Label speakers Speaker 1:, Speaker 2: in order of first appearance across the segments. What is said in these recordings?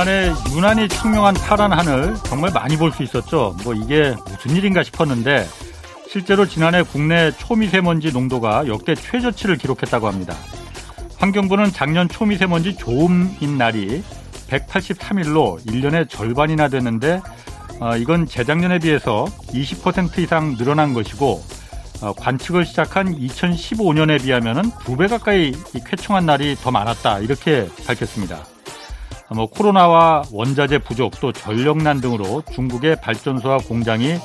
Speaker 1: 지난해 유난히 청명한 파란 하늘 정말 많이 볼 수 있었죠. 뭐 이게 무슨 일인가 싶었는데 실제로 지난해 국내 초미세먼지 농도가 역대 최저치를 기록했다고 합니다. 환경부는 작년 초미세먼지 좋음인 날이 183일로 1년의 절반이나 됐는데 어, 이건 재작년에 비해서 20% 이상 늘어난 것이고 어, 관측을 시작한 2015년에 비하면 두배 가까이 쾌청한 날이 더 많았다 이렇게 밝혔습니다. 어, 뭐 코로나와 원자재 부족 또 전력난 등으로 중국의 발전소와 공장이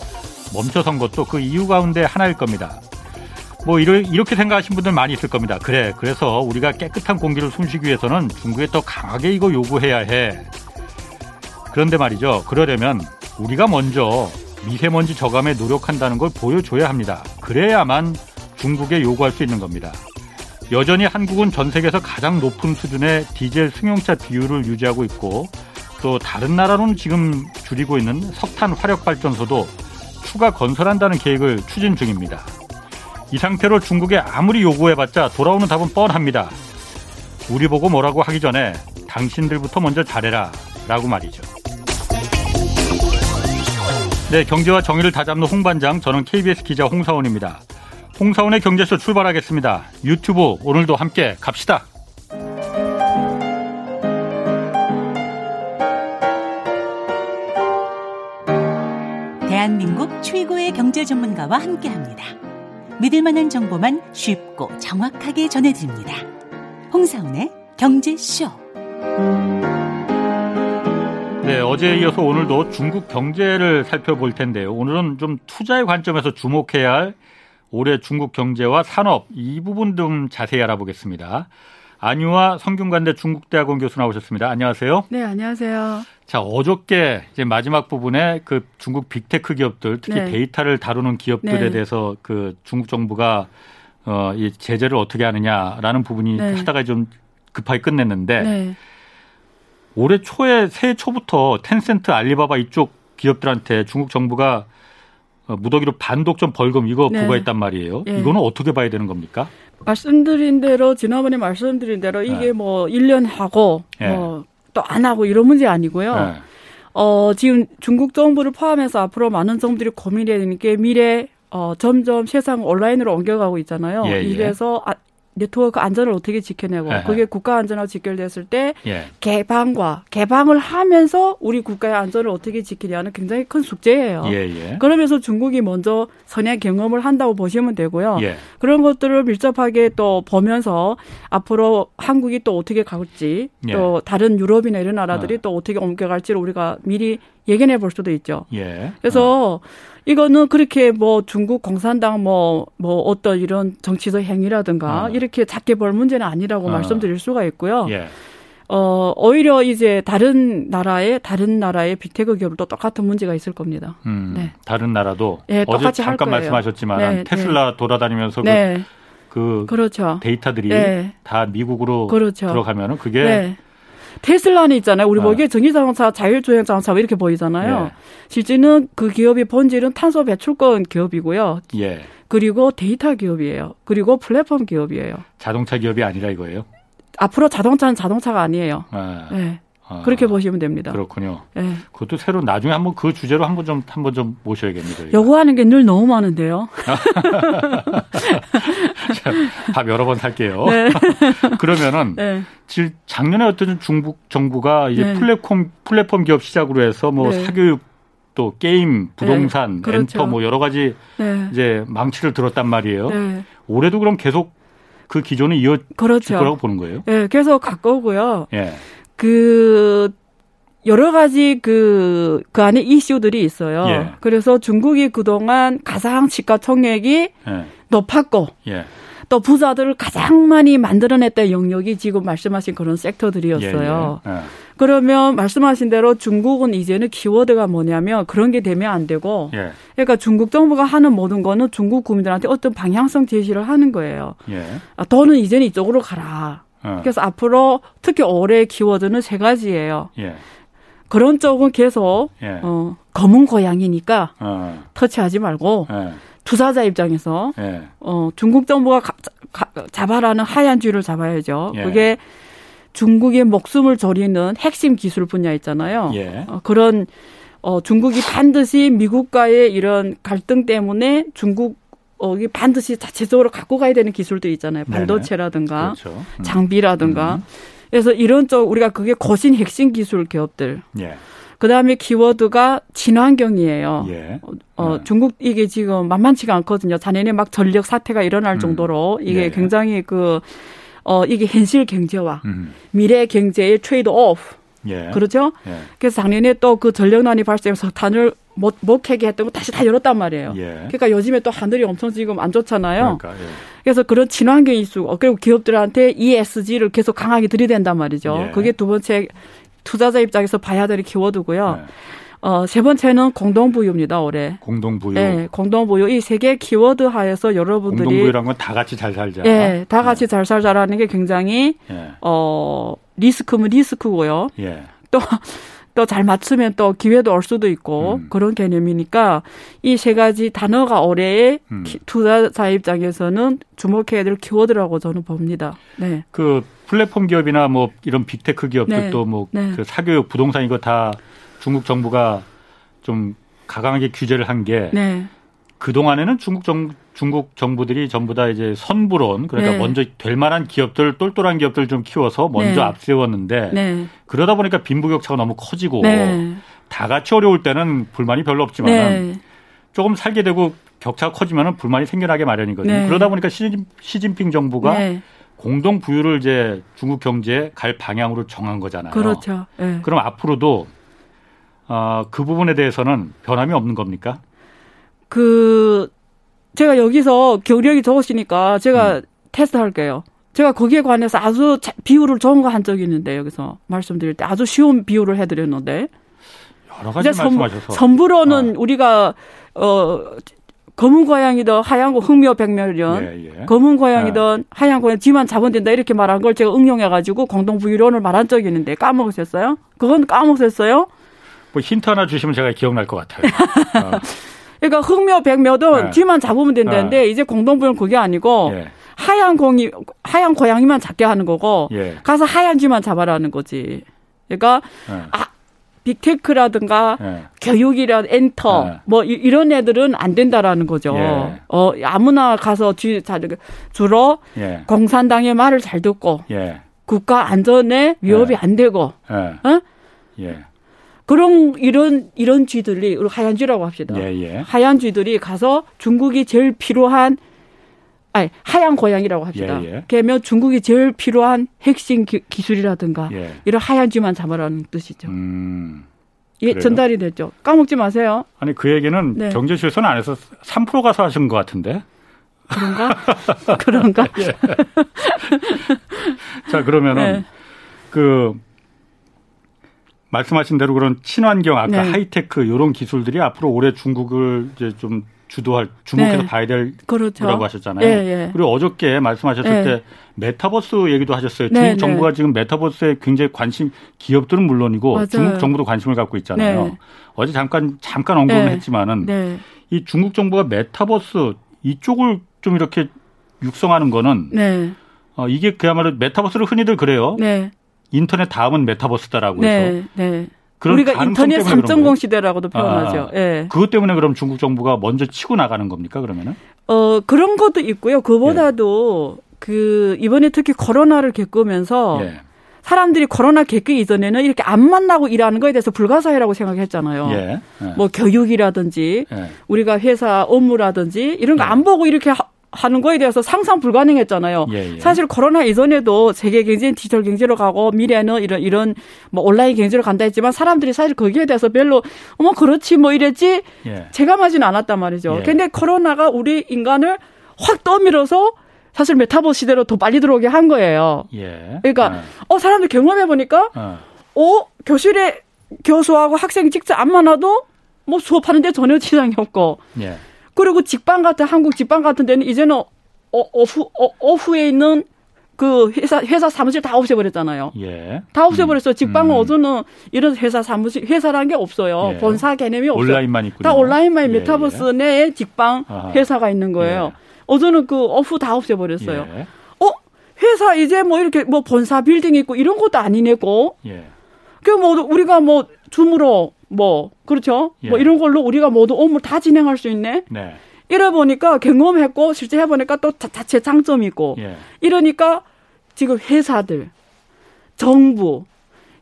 Speaker 1: 멈춰선 것도 그 이유 가운데 하나일 겁니다. 뭐 이렇게 생각하신 분들 많이 있을 겁니다. 그래, 그래서 우리가 깨끗한 공기를 숨쉬기 위해서는 중국에 더 강하게 이거 요구해야 해. 그런데 말이죠. 그러려면 우리가 먼저 미세먼지 저감에 노력한다는 걸 보여줘야 합니다. 그래야만 중국에 요구할 수 있는 겁니다. 여전히 한국은 전 세계에서 가장 높은 수준의 디젤 승용차 비율을 유지하고 있고 또 다른 나라로는 지금 줄이고 있는 석탄 화력 발전소도 추가 건설한다는 계획을 추진 중입니다. 이 상태로 중국에 아무리 요구해봤자 돌아오는 답은 뻔합니다. 우리 보고 뭐라고 하기 전에 당신들부터 먼저 잘해라 라고 말이죠. 네, 경제와 정의를 다잡는 홍반장, 저는 KBS 기자 홍사원입니다. 홍사원의 경제쇼 출발하겠습니다. 유튜브 오늘도 함께 갑시다.
Speaker 2: 대한민국 최고의 경제 전문가와 함께 합니다. 믿을 만한 정보만 쉽고 정확하게 전해드립니다. 홍사원의 경제쇼.
Speaker 1: 네, 어제에 이어서 오늘도 중국 경제를 살펴볼 텐데요. 오늘은 좀 투자의 관점에서 주목해야 할 올해 중국 경제와 산업 이 부분 좀 자세히 알아보겠습니다. 안유화 성균관대 중국대학원 교수 나오셨습니다. 안녕하세요.
Speaker 3: 네, 안녕하세요.
Speaker 1: 자, 어저께 이제 마지막 부분에 그 중국 빅테크 기업들 특히 네. 데이터를 다루는 기업들에 네. 대해서 그 중국 정부가 어, 이 제재를 어떻게 하느냐라는 부분이 네. 하다가 좀 급하게 끝냈는데 네. 올해 초에 새해 초부터 텐센트, 알리바바 이쪽 기업들한테 중국 정부가 어, 무더기로 반독점 벌금 이거 네. 부과했단 말이에요. 예. 이거는 어떻게 봐야 되는 겁니까?
Speaker 3: 말씀드린 대로 지난번에 말씀드린 대로 이게 네. 뭐 1년 하고 예. 뭐또 안 하고 이런 문제 아니고요. 네. 어, 지금 중국 정부를 포함해서 앞으로 많은 정부들이 고민해야 되는 게 미래 어, 점점 세상 온라인으로 옮겨가고 있잖아요. 예, 예. 이래서 아, 네트워크 안전을 어떻게 지켜내고 에헤. 그게 국가 안전하고 직결됐을 때 예. 개방과 개방을 하면서 우리 국가의 안전을 어떻게 지키냐는 굉장히 큰 숙제예요. 예예. 예. 그러면서 중국이 먼저 선의 경험을 한다고 보시면 되고요. 예. 그런 것들을 밀접하게 또 보면서 앞으로 한국이 또 어떻게 갈지 예. 또 다른 유럽이나 이런 나라들이 어. 또 어떻게 옮겨갈지를 우리가 미리 예견해 볼 수도 있죠. 예. 그래서 어. 이거는 그렇게 뭐 중국 공산당 뭐, 뭐 어떤 이런 정치적 행위라든가 어. 이렇게 작게 볼 문제는 아니라고 어. 말씀드릴 수가 있고요. 예. 어, 오히려 이제 다른 나라의, 다른 나라의 빅테크 기업도 똑같은 문제가 있을 겁니다. 음,
Speaker 1: 네. 다른 나라도. 네, 어제 잠깐 말씀하셨지만 네, 테슬라 네. 돌아다니면서 그, 네. 그 그렇죠. 데이터들이 네. 다 미국으로 그렇죠. 들어가면은 그게 네.
Speaker 3: 테슬라는 있잖아요. 우리 아. 보기에 전기자동차, 자율주행 자동차 이렇게 보이잖아요. 예. 실제는 그 기업의 본질은 탄소 배출권 기업이고요. 예. 그리고 데이터 기업이에요. 그리고 플랫폼 기업이에요.
Speaker 1: 자동차 기업이 아니라 이거예요?
Speaker 3: 앞으로 자동차는 자동차가 아니에요. 아. 네. 아, 그렇게 보시면 됩니다.
Speaker 1: 그렇군요. 네. 그것도 새로 나중에 한번 그 주제로 한번 좀 한번 좀 모셔야겠네요.
Speaker 3: 요구하는 게 늘 너무 많은데요.
Speaker 1: 답 여러 번 살게요. 네. 그러면은 네. 작년에 어떤 중국 정부가 이제 네. 플랫폼 플랫폼 기업 시작으로 해서 뭐 네. 사교육 또 게임, 부동산, 네. 그렇죠. 엔터 뭐 여러 가지 네. 이제 망치를 들었단 말이에요. 올해도 그럼 계속 그 기존을 이어질 그렇죠. 거라고 보는 거예요?
Speaker 3: 네, 계속 가까우고요. 예. 그 여러 가지 그, 그 안에 이슈들이 있어요. 예. 그래서 중국이 그동안 가장 시가총액이 예. 높았고, 예. 또 부자들을 가장 많이 만들어냈던 영역이 지금 말씀하신 그런 섹터들이었어요. 예, 예. 예. 그러면 말씀하신 대로 중국은 이제는 키워드가 뭐냐면 그런 게 되면 안 되고, 그러니까 중국 정부가 하는 모든 거는 중국 국민들한테 어떤 방향성 제시를 하는 거예요. 아, 너는 이제는 이쪽으로 가라. 어. 그래서 앞으로 특히 올해 키워드는 세 가지예요. 예. 그런 쪽은 계속 예. 어, 검은 고양이니까 어. 터치하지 말고 예. 투자자 입장에서 예. 어, 중국 정부가 가, 가, 잡아라는 하얀 쥐를 잡아야죠. 예. 그게 중국의 목숨을 조리는 핵심 기술 분야 있잖아요. 예. 어, 그런 어, 중국이 반드시 미국과의 이런 갈등 때문에 중국 어, 이 반드시 자체적으로 갖고 가야 되는 기술들 있잖아요. 반도체라든가 그렇죠. 음. 장비라든가. 음. 그래서 이런 쪽 우리가 그게 거신 핵심 기술 기업들. 예. 그 다음에 키워드가 친환경이에요. 예. 어, 네. 중국 이게 지금 만만치가 않거든요. 자네네 막 전력 사태가 일어날 음. 정도로 이게 예. 굉장히 그 어, 이게 현실 경제와 음. 미래 경제의 트레이드 오프. 예. 그렇죠? 예. 그래서 작년에 또 그 전력난이 발생해서 탄을 못, 못 캐게 했던 거 다시 다 열었단 말이에요. 예. 그러니까 요즘에 또 하늘이 엄청 지금 안 좋잖아요. 그러니까, 예. 그래서 그런 친환경 이슈, 그리고 기업들한테 ESG를 계속 강하게 들이댄단 말이죠. 예. 그게 두 번째 투자자 입장에서 봐야 될 키워드고요. 네. 어, 세 번째는 공동부유입니다, 올해.
Speaker 1: 공동부유.
Speaker 3: 네, 공동부유. 이 세 개 키워드 하에서 여러분들이.
Speaker 1: 공동부유란 건 다 같이 잘 살자.
Speaker 3: 네, 다 같이 네. 잘 살자라는 게 굉장히, 네. 어, 리스크면 리스크고요. 예. 또, 또 잘 맞추면 또 기회도 올 수도 있고 음. 그런 개념이니까 이 세 가지 단어가 올해의 음. 투자자 입장에서는 주목해야 될 키워드라고 저는 봅니다. 네.
Speaker 1: 그 플랫폼 기업이나 뭐 이런 빅테크 기업들도 네. 뭐 그 네. 사교육 부동산 이거 다 중국 정부가 좀 강하게 규제를 한 게 네. 그 동안에는 중국 정 중국 정부들이 전부 다 이제 선부론 그러니까 네. 먼저 될 만한 기업들 똘똘한 기업들 좀 키워서 먼저 네. 앞세웠는데 네. 그러다 보니까 빈부격차가 너무 커지고 네. 다 같이 어려울 때는 불만이 별로 없지만 네. 조금 살게 되고 격차가 커지면 불만이 생겨나게 마련이거든요. 네. 그러다 보니까 시진, 시진핑 정부가 공동 부유를 이제 중국 경제에 갈 방향으로 정한 거잖아요.
Speaker 3: 그렇죠.
Speaker 1: 그럼 앞으로도 어, 그 부분에 대해서는 변함이 없는 겁니까?
Speaker 3: 그 제가 여기서 경력이 적으시니까 제가 음. 테스트 할게요. 제가 거기에 관해서 아주 비율을 좋은 거 한 적이 있는데 여기서 말씀드릴 때 아주 쉬운 비율을 해드렸는데
Speaker 1: 여러 가지 말씀하셔서
Speaker 3: 선부로는 어. 우리가 어 검은 고양이든 하얀 거 흑묘 백멸련 예, 예. 검은 고양이든 예. 하얀 고양 뒤만 잡으면 된다 이렇게 말한 걸 제가 응용해가지고 공동부유론을 말한 적이 있는데 까먹으셨어요? 그건 까먹으셨어요?
Speaker 1: 뭐 힌트 하나 주시면 제가 기억날 것 같아요. 어.
Speaker 3: 그러니까 흑묘 백묘도 네. 뒤만 잡으면 된다는데 네. 이제 공동부는 그게 아니고 예. 하얀 공이 하얀 고양이만 잡게 하는 거고 예. 가서 하얀 쥐만 잡아라는 거지. 그러니까 예. 아 빅테크라든가 예. 교육이라 엔터 예. 뭐 이, 런 애들은 안 된다라는 거죠. 예. 어 아무나 가서 쥐 주로 공산당의 말을 잘 듣고 국가 안전에 위협이 안 되고 어? 그런 이런 이런 쥐들이 하얀 쥐라고 합시다. 예, 예. 하얀 쥐들이 가서 중국이 제일 필요한 아니 하얀 고양이라고 합시다. 예, 예. 그러면 중국이 제일 필요한 핵심 기, 술이라든가 예. 이런 하얀 쥐만 잡아라는 뜻이죠. 음, 예, 전달이 됐죠. 까먹지 마세요.
Speaker 1: 아니 그 얘기는 네. 경제실선 안에서 3% 가서 하신 것 같은데.
Speaker 3: 그런가? 그런가? 예.
Speaker 1: 자 그러면은 네. 그 말씀하신 대로 그런 친환경 아까 네. 하이테크 이런 기술들이 앞으로 올해 중국을 이제 좀 주도할 주목해서 네. 봐야 될 그렇죠. 거라고 하셨잖아요. 네, 네. 그리고 어저께 말씀하셨을 네. 때 메타버스 얘기도 하셨어요. 네, 중국 정부가 지금 메타버스에 굉장히 관심 기업들은 물론이고 맞아요. 중국 정부도 관심을 갖고 있잖아요. 어제 잠깐 잠깐 언급을 했지만은 이 중국 정부가 메타버스 이쪽을 좀 이렇게 육성하는 거는 어, 이게 그야말로 메타버스를 흔히들 그래요. 인터넷 다음은 메타버스다라고 네, 해서 네.
Speaker 3: 우리가 인터넷 3.0 시대라고도 표현하죠. 아,
Speaker 1: 네. 그것 때문에 그럼 중국 정부가 먼저 치고 나가는 겁니까 그러면은?
Speaker 3: 어 그런 것도 있고요. 그보다도 예. 그 이번에 특히 코로나를 겪으면서 예. 사람들이 코로나 겪기 이전에는 이렇게 안 만나고 일하는 거에 대해서 불가사의라고 생각했잖아요. 예. 예. 뭐 교육이라든지 예. 우리가 회사 업무라든지 이런 거안 예. 보고 이렇게 하는 거에 대해서 상상 불가능했잖아요. 예, 예. 사실 코로나 이전에도 세계 경제는 디지털 경제로 가고 미래는 이런 이런 뭐 온라인 경제로 간다 했지만 사람들이 사실 거기에 대해서 별로 어머 그렇지 뭐 이랬지 예. 체감하지는 않았단 말이죠. 예. 근데 코로나가 우리 인간을 확 떠밀어서 사실 메타버스 시대로 더 빨리 들어오게 한 거예요. 예. 그러니까 네. 어 사람들 경험해 보니까 어. 어 교실에 교수하고 학생이 직접 안 만나도 뭐 수업하는데 전혀 지장이 없고 예. 그리고 직방 같은 한국 직방 같은 데는 이제는 어, 오프 어, 오프에 있는 그 회사 회사 사무실 다 없애버렸잖아요. 예. 다 없애버렸어요. 음. 직방은 음. 이런 회사 사무실 회사라는 게 없어요. 예. 본사 개념이 없어요.
Speaker 1: 온라인만 있군요.
Speaker 3: 다 온라인만 예. 메타버스 내에 직방 아하. 회사가 있는 거예요. 예. 어제는 그 오프 다 없애버렸어요. 예. 어 회사 이제 뭐 이렇게 뭐 본사 빌딩 있고 이런 것도 아니네고. 예. 그뭐 우리가 뭐 줌으로 뭐 그렇죠. 예. 뭐 이런 걸로 우리가 모두 업무 다 진행할 수 있네. 네. 이래 보니까 경험했고 실제 해보니까 또 자체 장점이 있고 예. 이러니까 지금 회사들, 정부,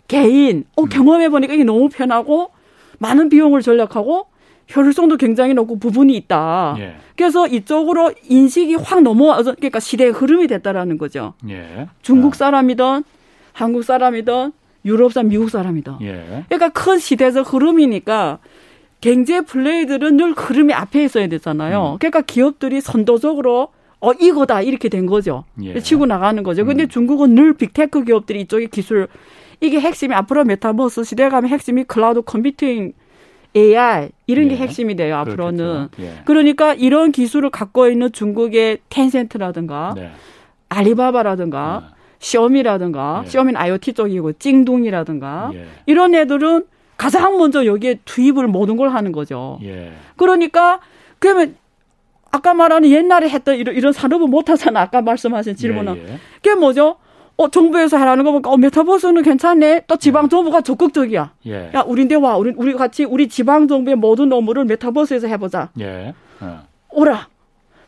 Speaker 3: 개인, 어, 음. 경험해 보니까 이게 너무 편하고 많은 비용을 절약하고 효율성도 굉장히 높고 부분이 있다. 예. 그래서 이쪽으로 인식이 확 넘어와 그러니까 시대의 흐름이 됐다라는 거죠. 예. 중국 아. 사람이든 한국 사람이든 유럽 사람, 미국 사람이든. 예. 그러니까 큰 시대적 흐름이니까 경제 플레이어들은 늘 흐름이 앞에 있어야 되잖아요. 음. 그러니까 기업들이 선도적으로 어 이거다 이렇게 된 거죠. 예. 치고 나가는 거죠. 근데 음. 중국은 늘 빅테크 기업들이 이쪽에 기술 이게 핵심이 앞으로 메타버스 시대 가면 핵심이 클라우드 컴퓨팅 AI 이런 게 예. 핵심이 돼요 앞으로는. 예. 그러니까 이런 기술을 갖고 있는 중국의 텐센트라든가 네. 알리바바라든가 네. 시오미라든가 예. 시오미는 IoT 쪽이고 찡둥이라든가 예. 이런 애들은 가장 먼저 여기에 투입을 모든 걸 하는 거죠. 예. 그러니까 그러면 아까 말하는 옛날에 했던 이런, 이런 산업은 못 하잖아. 아까 말씀하신 질문은. 예, 예. 그게 뭐죠? 어, 정부에서 하라는 거 보니까, 어, 메타버스는 괜찮네. 또 지방정부가 적극적이야. 예. 야, 우리인데 와. 우리, 우리 같이 우리 지방정부의 모든 업무를 메타버스에서 해보자. 예. 어. 오라.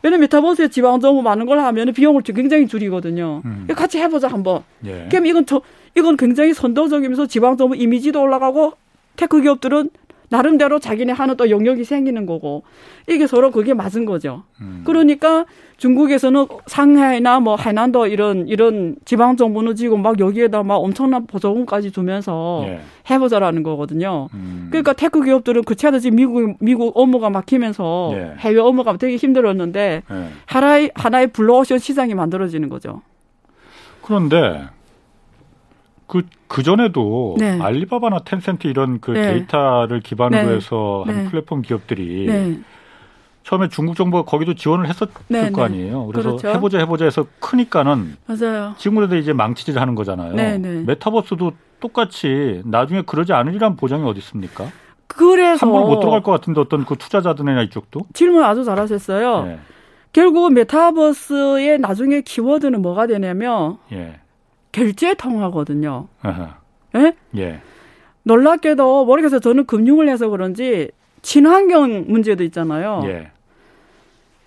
Speaker 3: 왜냐면 메타버스에 지방정부 많은 걸 하면 비용을 굉장히 줄이거든요. 음. 같이 해보자, 한번. 예. 그럼 이건 저, 이건 굉장히 선도적이면서 지방 정부 이미지도 올라가고, 테크 기업들은 나름대로 자기네 하는 또 영역이 생기는 거고 이게 서로 그게 맞은 거죠. 음. 그러니까 중국에서는 상하이나 뭐 하이난도 이런 이런 지방 정부는 지금 막 여기에다 막 엄청난 보조금까지 주면서 예. 해보자라는 거거든요. 음. 그러니까 tech 기업들은 그 차도 지금 미국 미국 업무가 막히면서 예. 해외 업무가 되게 힘들었는데 예. 하나의 하나의 블루오션 시장이 만들어지는 거죠.
Speaker 1: 그런데 그, 그 전에도 네. 알리바바나 텐센트 이런 그 네. 데이터를 기반으로 네. 해서 한 네. 플랫폼 기업들이 네. 처음에 중국 정부가 거기도 지원을 했었을 네, 거 아니에요. 그래서 그렇죠. 해보자 해보자 해서 크니까는 맞아요. 지금으로도 이제 망치질 하는 거잖아요. 메타버스도 똑같이 나중에 그러지 않으리란 보장이 어디 있습니까?
Speaker 3: 그래서
Speaker 1: 함부로 못 들어갈 것 같은데 어떤 그 투자자들이나 이쪽도
Speaker 3: 질문 아주 잘하셨어요. 결국 메타버스의 나중에 키워드는 뭐가 되냐면 예. 결제 통화거든요. 예? 예. 놀랍게도 모르겠어요. 저는 금융을 해서 그런지 친환경 문제도 있잖아요. 예.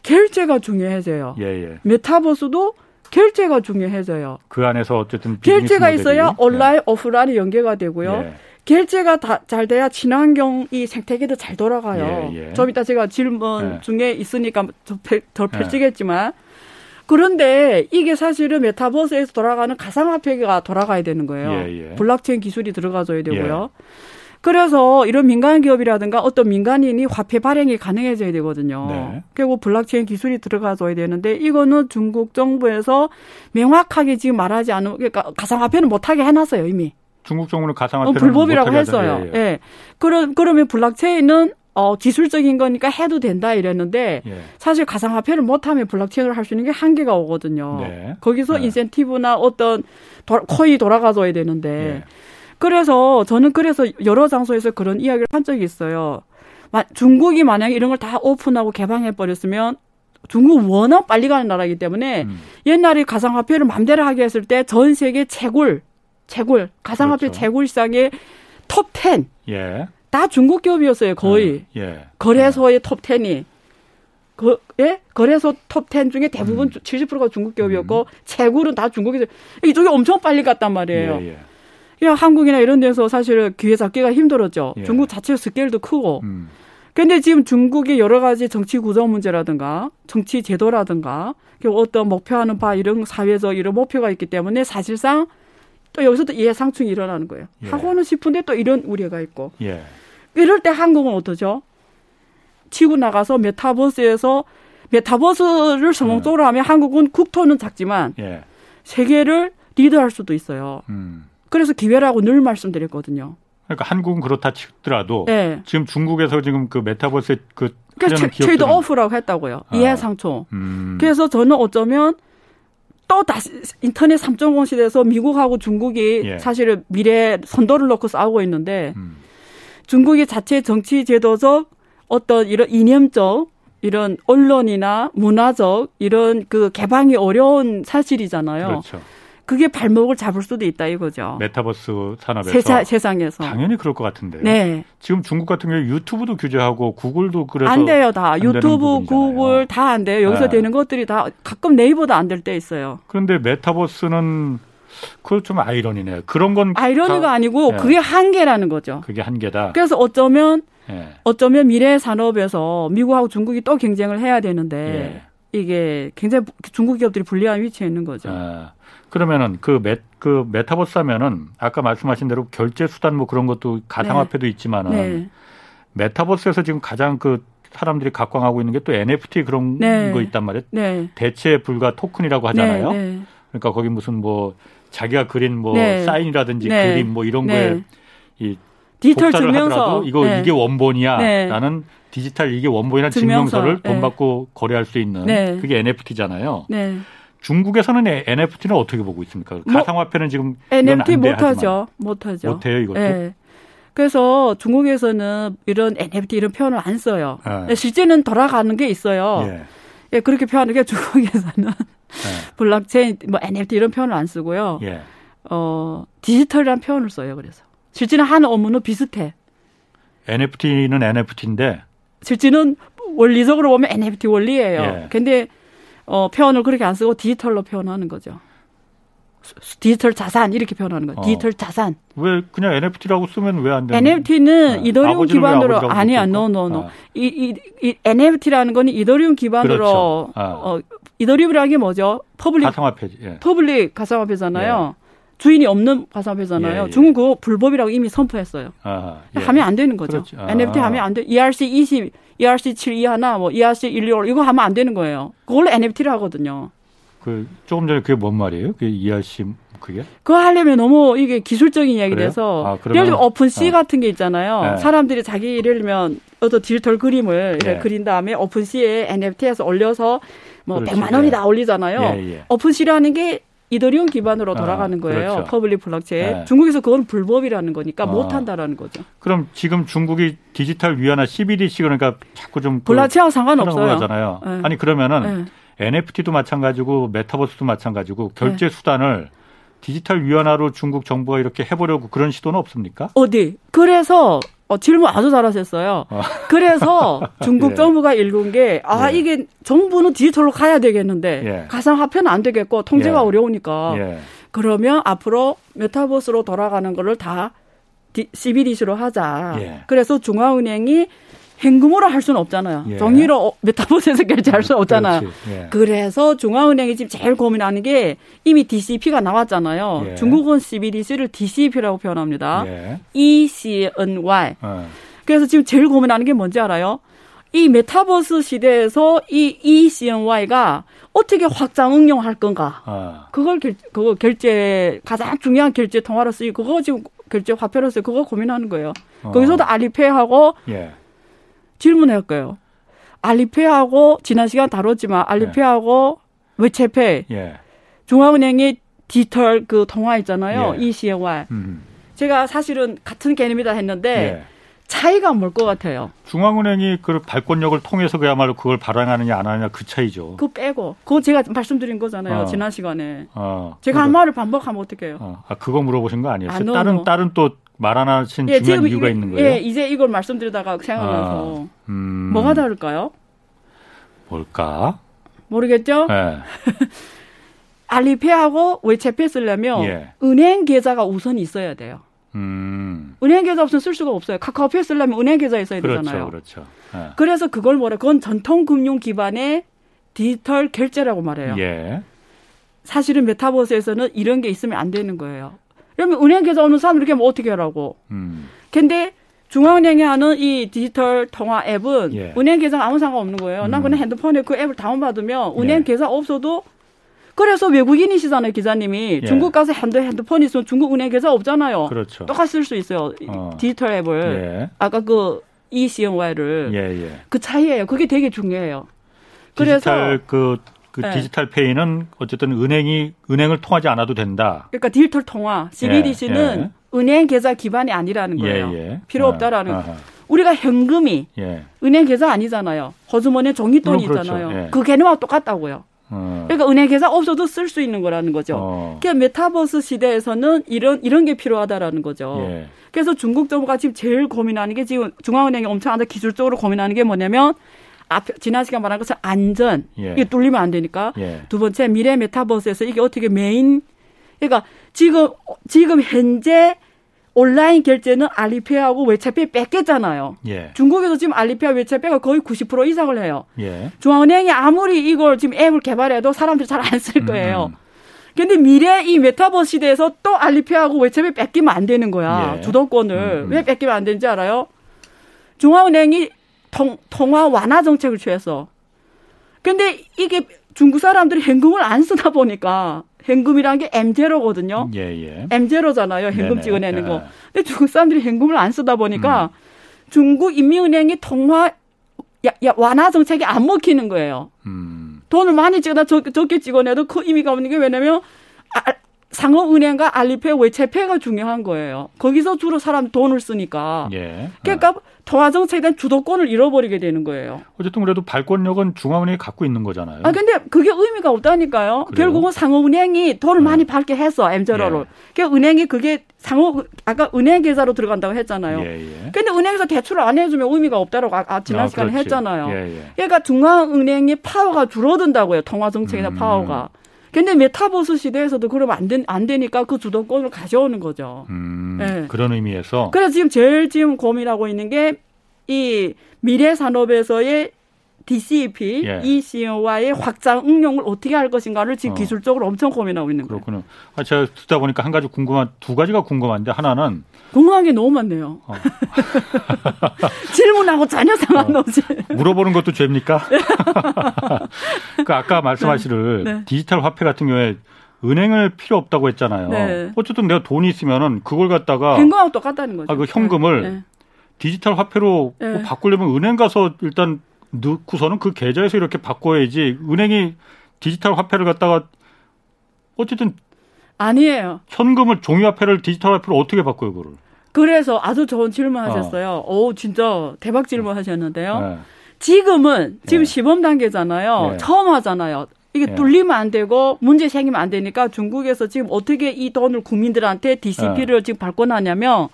Speaker 3: 결제가 중요해져요. 예, 예. 메타버스도 결제가 중요해져요.
Speaker 1: 그 안에서 어쨌든
Speaker 3: 결제가 있어야 온라인, 예. 오프라인이 연계가 되고요. 예. 결제가 다, 잘 돼야 친환경 이 생태계도 잘 돌아가요. 예, 예. 좀 이따 제가 질문 예. 중에 있으니까 더, 더 펼치겠지만 그런데 이게 사실은 메타버스에서 돌아가는 가상화폐가 돌아가야 되는 거예요. 예, 예. 블록체인 기술이 들어가줘야 되고요. 예. 그래서 이런 민간 기업이라든가 어떤 민간인이 화폐 발행이 가능해져야 되거든요. 네. 결국 블록체인 기술이 들어가줘야 되는데 이거는 중국 정부에서 명확하게 지금 말하지 않은 그러니까 가상화폐는 못하게 해놨어요 이미.
Speaker 1: 중국 정부는 가상화폐 어,
Speaker 3: 불법이라고 했어요. 예, 예. 예. 그러, 그러면 블록체인은 어, 기술적인 거니까 해도 된다 이랬는데 예. 사실 가상화폐를 못하면 블록체인을 할 수 있는 게 한계가 오거든요. 네. 거기서 네. 인센티브나 어떤 도, 코인이 돌아가줘야 되는데 예. 그래서 저는 그래서 여러 장소에서 그런 이야기를 한 적이 있어요. 중국이 만약에 이런 걸 다 오픈하고 개방해 버렸으면 중국은 워낙 빨리 가는 나라이기 때문에 음. 옛날에 가상화폐를 맘대로 하게 했을 때 전 세계 채굴, 채굴, 가상화폐 그렇죠. 채굴 시장의 톱 10. 예. 다 중국 기업이었어요, 거의. 음, 예. 거래소의 톱 10이. 그, 예? 거래소 톱10 중에 대부분 음. 70%가 중국 기업이었고, 음. 채굴은 다 중국에서, 이쪽이 엄청 빨리 갔단 말이에요. 예, 예. 야, 한국이나 이런 데서 사실 기회 잡기가 힘들었죠. 예. 중국 자체 스케일도 크고. 음. 근데 지금 중국의 여러 가지 정치 구조 문제라든가, 정치 제도라든가, 어떤 목표하는 바 이런 사회적 이런 목표가 있기 때문에 사실상 또 여기서 도 이해상충이 일어나는 거예요. 예. 하고는 싶은데 또 이런 우려가 있고. 예. 이럴 때 한국은 어떠죠? 치고 나가서 메타버스에서 메타버스를 성공적으로 하면 한국은 국토는 작지만 예. 세계를 리드할 수도 있어요. 음. 그래서 기회라고 늘 말씀드렸거든요.
Speaker 1: 그러니까 한국은 그렇다 치더라도 네. 지금 중국에서 지금 그 메타버스 그
Speaker 3: 그러니까 trade off라고 했다고요. 아. 이해상충. 음. 그래서 저는 어쩌면 또 다시 인터넷 3.0 시대에서 미국하고 중국이 예. 사실은 미래 선도를 놓고 싸우고 있는데 음. 중국이 자체 정치 제도적 어떤 이런 이념적 이런 언론이나 문화적 이런 그 개방이 어려운 사실이잖아요.
Speaker 1: 그렇죠.
Speaker 3: 그게 발목을 잡을 수도 있다 이거죠.
Speaker 1: 메타버스 산업에서
Speaker 3: 세사, 세상에서
Speaker 1: 당연히 그럴 것 같은데요.
Speaker 3: 네.
Speaker 1: 지금 중국 같은 경우 유튜브도 규제하고 구글도 그래서
Speaker 3: 안 돼요 다 안 유튜브, 구글 다 안 돼요. 여기서 네. 되는 것들이 다 가끔 네이버도 안 될 때 있어요.
Speaker 1: 그런데 메타버스는 그걸 좀 아이러니네요. 그런 건
Speaker 3: 아이러니가 아니고 네. 그게 한계라는 거죠.
Speaker 1: 그게 한계다.
Speaker 3: 그래서 어쩌면 네. 어쩌면 미래 산업에서 미국하고 중국이 또 경쟁을 해야 되는데 예. 이게 굉장히 중국 기업들이 불리한 위치에 있는 거죠. 아.
Speaker 1: 그러면은 그, 메, 그 메타버스 하면은 아까 말씀하신 대로 결제 수단 뭐 그런 것도 가상화폐도 네. 있지만은 네. 메타버스에서 지금 가장 그 사람들이 각광하고 있는 게 또 NFT 그런 네. 거 있단 말이에요. 네. 대체 불가 토큰이라고 하잖아요. 네, 네. 그러니까 거기 무슨 뭐 자기가 그린 뭐 사인이라든지 그림 뭐 이런 거에 이
Speaker 3: 디지털 증명서
Speaker 1: 이거 이게 원본이야라는 디지털 이게 원본이라는 증명서. 를 돈 받고 거래할 수 있는 그게 NFT잖아요. 중국에서는 NFT는 어떻게 보고 있습니까? 뭐, 가상화폐는 지금
Speaker 3: NFT 못하죠. 못하죠.
Speaker 1: 못해요 이것도. 네.
Speaker 3: 그래서 중국에서는 이런 NFT 이런 표현을 안 써요. 네. 실제는 돌아가는 게 있어요. 예. 예 그렇게 표현하는 게 중국에서는 예. 블록체인, 뭐 NFT 이런 표현을 안 쓰고요. 예. 어 디지털이라는 표현을 써요. 그래서 실제는 하는 업무는 비슷해.
Speaker 1: NFT는 NFT인데
Speaker 3: 실제는 원리적으로 보면 NFT 원리예요. 예. 근데 어, 표현을 그렇게 안 쓰고 디지털로 표현하는 거죠. 디지털 자산 이렇게 표현하는 거예요. 어. 디지털 자산.
Speaker 1: 왜 그냥 NFT라고 쓰면 왜 안 되는?
Speaker 3: NFT는 네. 이더리움 기반으로 아니야, no no no. 아. 이, 이, 이 NFT라는 거는 이더리움 기반으로 그렇죠. 아. 어, 이더리움이라는 게 뭐죠? public
Speaker 1: 가상화폐. 예.
Speaker 3: public 가상화폐잖아요. 예. 주인이 없는 가상화폐잖아요. 예, 예. 중국 그거 불법이라고 이미 선포했어요. 아, 예. 하면 안 되는 거죠. 그렇죠. 아. NFT 하면 안 돼. ERC 20 ERC 721 뭐 ERC 125 이거 하면 안 되는 거예요. 그걸로 NFT를 하거든요.
Speaker 1: 그 조금 전에 그게 뭔 말이에요? 그 ERC 그게?
Speaker 3: 그거 하려면 너무 이게 기술적인 이야기라서 아, 예를 들면 OpenSea 어. 같은 게 있잖아요. 네. 사람들이 자기 예를 들면 어떤 디지털 그림을 네. 그린 다음에 OpenSea에 NFT에서 올려서 뭐 그렇지. 100만 원이 다 올리잖아요. 예, 예. OpenSea라는 게 이더리움 기반으로 아, 돌아가는 아, 거예요. 그렇죠. public 블록체인. 네. 중국에서 그건 불법이라는 거니까 아. 못 한다라는 거죠.
Speaker 1: 그럼 지금 중국이 디지털 위안화 CBDC 그러니까 자꾸 좀
Speaker 3: 블록체인하고 상관없어요.
Speaker 1: 하잖아요. 네. 아니 그러면은 네. NFT도 마찬가지고 메타버스도 마찬가지고 결제 네. 수단을 디지털 위안화로 중국 정부가 이렇게 해보려고 그런 시도는 없습니까?
Speaker 3: 어디? 그래서 어, 질문 아주 잘하셨어요. 어. 그래서 중국 예. 정부가 읽은 게, 아, 예. 이게 정부는 디지털로 가야 되겠는데, 예. 가상화폐는 안 되겠고, 통제가 예. 어려우니까. 예. 그러면 앞으로 메타버스로 돌아가는 거를 다 CBDC로 하자. 예. 그래서 중앙은행이 현금으로 할 수는 없잖아요. 예. 종이로 어, 메타버스에서 결제할 수 없잖아요. 예. 그래서 중앙은행이 지금 제일 고민하는 게 이미 DCP가 나왔잖아요. 예. 중국은 CBDC를 DCP라고 표현합니다. 예. ECNY. 어. 그래서 지금 제일 고민하는 게 뭔지 알아요? 이 메타버스 시대에서 이 ECNY가 어떻게 확장 응용할 건가? 어. 그걸 결, 그거 결제 가장 중요한 결제 통화로 쓰이고 그거 지금 결제 화폐로 쓰고 그거 고민하는 거예요. 어. 거기서도 알리페이하고 예. 질문할거예요 알리페이하고 지난 시간 다뤘지만 알리페이하고 예. 외채페이 예. 중앙은행이 디지털 그 통화 있잖아요. 예. ECNY. 음. 제가 사실은 같은 개념이다 했는데 예. 차이가 뭘 것 같아요.
Speaker 1: 중앙은행이 그 발권력을 통해서 그야말로 그걸 발행하느냐 안 하느냐 그 차이죠.
Speaker 3: 그거 빼고 그거 제가 말씀드린 거잖아요. 어. 지난 시간에. 어. 제가 한 말을 반복하면 어떡해요. 어.
Speaker 1: 아 그거 물어보신 거 아니었어요? 아, 다른 다른 또 말 안 하신 예, 중요한 이유가 있는 거예요?
Speaker 3: 예, 이제 이걸 말씀드리다가 생각나서 아, 음, 뭐가 다를까요?
Speaker 1: 뭘까?
Speaker 3: 모르겠죠? 네. 알리페이하고 외채페 쓰려면 예. 은행 계좌가 우선 있어야 돼요. 음. 은행 계좌 없으면 쓸 수가 없어요. 카카오페이 쓰려면 은행 계좌 있어야 그렇죠, 되잖아요.
Speaker 1: 그렇죠.
Speaker 3: 네. 그래서 그걸 뭐래? 그건 전통 금융 기반의 디지털 결제라고 말해요. 예. 사실은 메타버스에서는 이런 게 있으면 안 되는 거예요. 그러면 은행 계좌 없는 사람 이렇게 하면 어떻게 하라고. 음. 근데 중앙은행이 하는 이 디지털 통화 앱은 예. 은행 계좌 아무 상관없는 거예요. 음. 난 그냥 핸드폰에 그 앱을 다운받으면 은행 예. 계좌 없어도 그래서 외국인이시잖아요, 기자님이. 예. 중국 가서 핸드, 핸드폰 있으면 중국 은행 계좌 없잖아요.
Speaker 1: 그렇죠.
Speaker 3: 똑같이 쓸 수 있어요. 어. 디지털 앱을. 예. 아까 그 e-CNY를. 예, 예. 그 차이예요. 그게 되게 중요해요.
Speaker 1: 디지털 그래서 그, 그 네. 디지털 페이는 어쨌든 은행이 은행을 통하지 않아도 된다.
Speaker 3: 그러니까 디지털 통화 CBDC는 예, 예. 은행 계좌 기반이 아니라는 거예요. 예, 예. 필요 없다라는. 아, 우리가 현금이 예. 은행 계좌 아니잖아요. 호주머니에 종이돈이 그렇죠. 있잖아요. 예. 그 개념하고 똑같다고요. 어. 그러니까 은행 계좌 없어도 쓸 수 있는 거라는 거죠. 어. 그러니까 메타버스 시대에서는 이런 이런 게 필요하다라는 거죠. 예. 그래서 중국 정부가 지금 제일 고민하는 게 지금 중앙은행이 엄청 하다 기술적으로 고민하는 게 뭐냐면 앞 지난 시간 말한 것은 안전 예. 이게 뚫리면 안 되니까 예. 두 번째 미래 메타버스에서 이게 어떻게 메인 그러니까 지금 지금 현재 온라인 결제는 알리페이하고 위챗페이 뺏겼잖아요. 예. 중국에서 지금 알리페이와 위챗페이가 거의 90% 이상을 해요. 예. 중앙은행이 아무리 이걸 지금 앱을 개발해도 사람들이 잘 안 쓸 거예요. 음. 근데 미래 이 메타버스 시대에서 또 알리페이하고 외채페이 뺏기면 안 되는 거야. 예. 주도권을. 음. 왜 뺏기면 안 되는지 알아요? 중앙은행이 통, 통화 완화 정책을 취해서. 근데 이게 중국 사람들이 현금을 안 쓰다 보니까 현금이란 게 M0거든요. 예, 예. M0잖아요. 현금 네네. 찍어내는 거. 예. 근데 중국 사람들이 현금을 안 쓰다 보니까 음. 중국 인민은행이 통화 야, 야, 완화 정책이 안 먹히는 거예요. 음. 돈을 많이 찍어다 적, 적게 찍어내도 그 의미가 없는 게 왜냐면 아, 상업은행과 알리페이 외채페이가 중요한 거예요. 거기서 주로 사람 돈을 쓰니까. 예. 그러니까 통화 정책에 대한 주도권을 잃어버리게 되는 거예요.
Speaker 1: 어쨌든 그래도 발권력은 중앙은행이 갖고 있는 거잖아요.
Speaker 3: 아 근데 그게 의미가 없다니까요. 그래요? 결국은 상업은행이 돈을 네. 많이 받게 했어 엠저러를. 예. 그러니까 은행이 그게 상업 아까 은행 계좌로 들어간다고 했잖아요. 예, 예. 근데 은행에서 대출을 안 해주면 의미가 없다라고 아, 아 지난 아, 시간에 했잖아요. 예, 예. 그러니까 중앙은행의 파워가 줄어든다고요. 통화 정책이나 음. 파워가. 근데 메타버스 시대에서도 그러면 안, 된, 안 되니까 그 주도권을 가져오는 거죠. 음,
Speaker 1: 네. 그런 의미에서.
Speaker 3: 그래서 지금 제일 지금 고민하고 있는 게 이 미래 산업에서의 DCP, 예. EC와의 확장 응용을 어떻게 할 것인가를 지금 어. 기술적으로 엄청 고민하고 있는 거예요.
Speaker 1: 그렇군요. 아, 제가 듣다 보니까 한 가지 궁금한 두 가지가 궁금한데 하나는
Speaker 3: 궁금한 게 너무 많네요. 어. 질문하고 전혀 상관없이
Speaker 1: 어. 물어보는 것도 죄입니까? 그 아까 말씀하시를 네. 네. 디지털 화폐 같은 경우에 은행을 필요 없다고 했잖아요. 네. 어쨌든 내가 돈이 있으면은 그걸 갖다가
Speaker 3: 현금하고 똑같다는 거죠.
Speaker 1: 아, 그 현금을 네. 디지털 화폐로 뭐 바꾸려면 은행 가서 일단 넣고서는 그 계좌에서 이렇게 바꿔야지 은행이 디지털 화폐를 갖다가 어쨌든
Speaker 3: 아니에요.
Speaker 1: 현금을 종이 화폐를 디지털 화폐로 어떻게 바꿔요, 그거를?
Speaker 3: 그래서 아주 좋은 질문 하셨어요. 어. 오, 진짜 대박 질문 하셨는데요. 네. 지금은 지금 네. 시범 단계잖아요. 네. 처음 하잖아요. 이게 네. 뚫리면 안 되고 문제 생기면 안 되니까 중국에서 지금 어떻게 이 돈을 국민들한테 DCP를 네. 지금 발권하냐면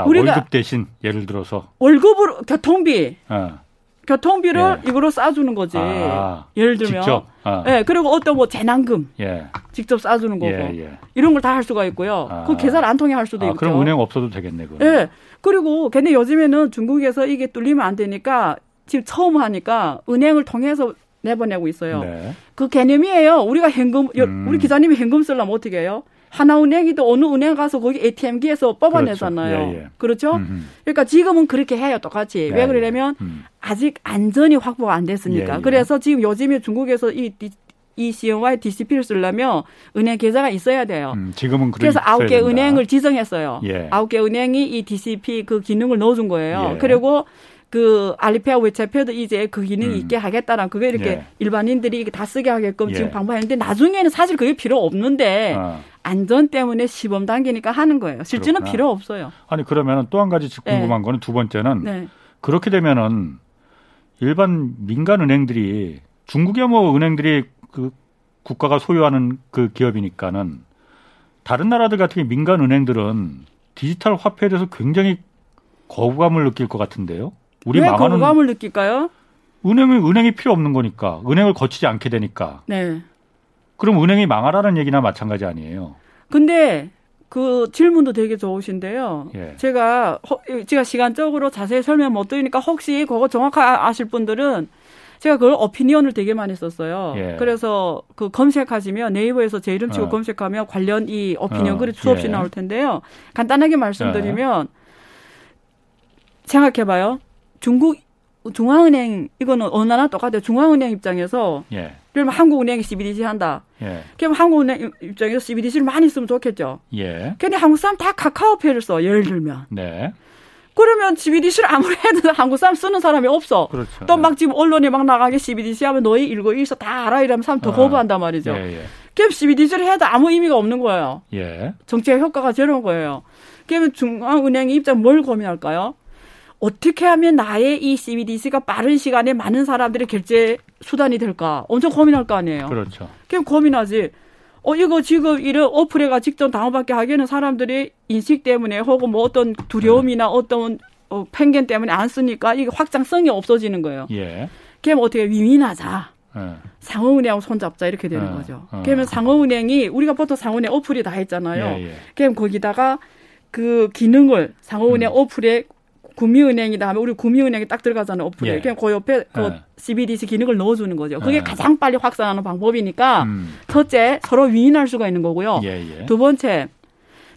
Speaker 1: 아, 우리가 월급 대신 예를 들어서
Speaker 3: 월급으로 교통비 어. 교통비를 예. 이거로 싸주는 거지. 아, 예를 들면. 직접. 아. 예, 그리고 어떤 뭐 재난금. 예. 직접 싸주는 거고. 예, 예. 이런 걸 다 할 수가 있고요. 아. 그 계산 안 통해 할 수도 아, 있고.
Speaker 1: 그럼 은행 없어도 되겠네,
Speaker 3: 그 예. 그리고 근데 요즘에는 중국에서 이게 뚫리면 안 되니까 지금 처음 하니까 은행을 통해서 내보내고 있어요. 네. 그 개념이에요. 우리가 현금, 음. 우리 기자님이 현금 쓰려면 어떻게 해요? 하나은행이도 어느 은행 가서 거기 ATM기에서 뽑아내잖아요. 그렇죠. 예, 예. 그렇죠? 음흠. 그러니까 지금은 그렇게 해요, 똑같이. 예, 왜 그러냐면 음. 아직 안전이 확보가 안 됐으니까. 예, 예. 그래서 지금 요즘에 중국에서 이, 이 CNY DCP를 쓰려면 은행 계좌가 있어야 돼요. 음,
Speaker 1: 지금은
Speaker 3: 그래서 아홉 개 은행을 지정했어요. 예. 아홉 개 은행이 이 DCP 그 기능을 넣어준 거예요. 그리고 그 알리페아 외채표도 이제 그 기능이 음. 있게 하겠다는 그게 이렇게 예. 일반인들이 다 쓰게 하게끔 예. 지금 방법했는데 나중에는 사실 그게 필요 없는데 아. 안전 때문에 시범 단계니까 하는 거예요. 실제는 그렇구나. 필요 없어요.
Speaker 1: 아니 그러면 또 한 가지 궁금한 네. 거는 두 번째는 네. 그렇게 되면은 일반 민간 은행들이 중국의 뭐 은행들이 그 국가가 소유하는 그 기업이니까는 다른 나라들 같은 민간 은행들은 디지털 화폐에 대해서 굉장히 거부감을 느낄 것 같은데요.
Speaker 3: 우리 왜 거부감을 느낄까요?
Speaker 1: 은행이 은행이 필요 없는 거니까 은행을 거치지 않게 되니까. 네. 그럼 은행이 망하라는 얘기나 마찬가지 아니에요.
Speaker 3: 근데 그 질문도 되게 좋으신데요. 예. 제가 제가 시간적으로 자세히 설명 못 드리니까 혹시 그거 정확하게 아실 분들은 제가 그걸 어피니언을 되게 많이 썼어요. 예. 그래서 그 검색하시면 네이버에서 제 이름 치고 어. 검색하면 관련 이 어피니언 어. 글이 수없이 예. 나올 텐데요. 간단하게 말씀드리면 예. 생각해봐요. 중국 중앙은행 이거는 어느 나라 똑같아요. 중앙은행 입장에서 예. 그러면 한국은행이 CBDC 한다. 예. 그럼 한국은행 입장에서 CBDC를 많이 쓰면 좋겠죠. 예. 근데 한국 사람 다 카카오페이를 써. 예를 들면. 네. 그러면 CBDC를 아무리 해도 한국 사람 쓰는 사람이 없어. 그렇죠. 또막 네. 지금 언론에 막 나가게 CBDC 하면 너희 일고 일서 다 알아 이러면 사람 더 어. 거부한단 말이죠. 예, 예. 그럼 CBDC를 해도 아무 의미가 없는 거예요.
Speaker 1: 예.
Speaker 3: 정책 효과가 제로인 거예요. 그러면 중앙은행의 입장 뭘 고민할까요? 어떻게 하면 나의 이 CBDC가 빠른 시간에 많은 사람들의 결제 수단이 될까? 엄청 고민할 거 아니에요.
Speaker 1: 그렇죠.
Speaker 3: 그냥 고민하지. 어, 이거 지금 이런 어플에가 직접 당호받게 하기에는 사람들이 인식 때문에 혹은 뭐 어떤 두려움이나 네. 어떤 어, 편견 때문에 안 쓰니까 이게 확장성이 없어지는 거예요.
Speaker 1: 예.
Speaker 3: 그럼 어떻게 위민하자. 네. 상호은행하고 손잡자 이렇게 되는 네. 거죠. 어. 그러면 상호은행이 우리가 보통 상호은행 어플이 다 했잖아요. 예, 예. 그럼 거기다가 그 기능을 상호은행 음. 어플에 구미은행이다 하면 우리 구미은행이 딱 들어가잖아요 어플에 예. 그냥 그 옆에 그 예. CBDC 기능을 넣어주는 거죠. 그게 예. 가장 빨리 확산하는 방법이니까 음. 첫째 서로 위인할 수가 있는 거고요. 예, 예. 두 번째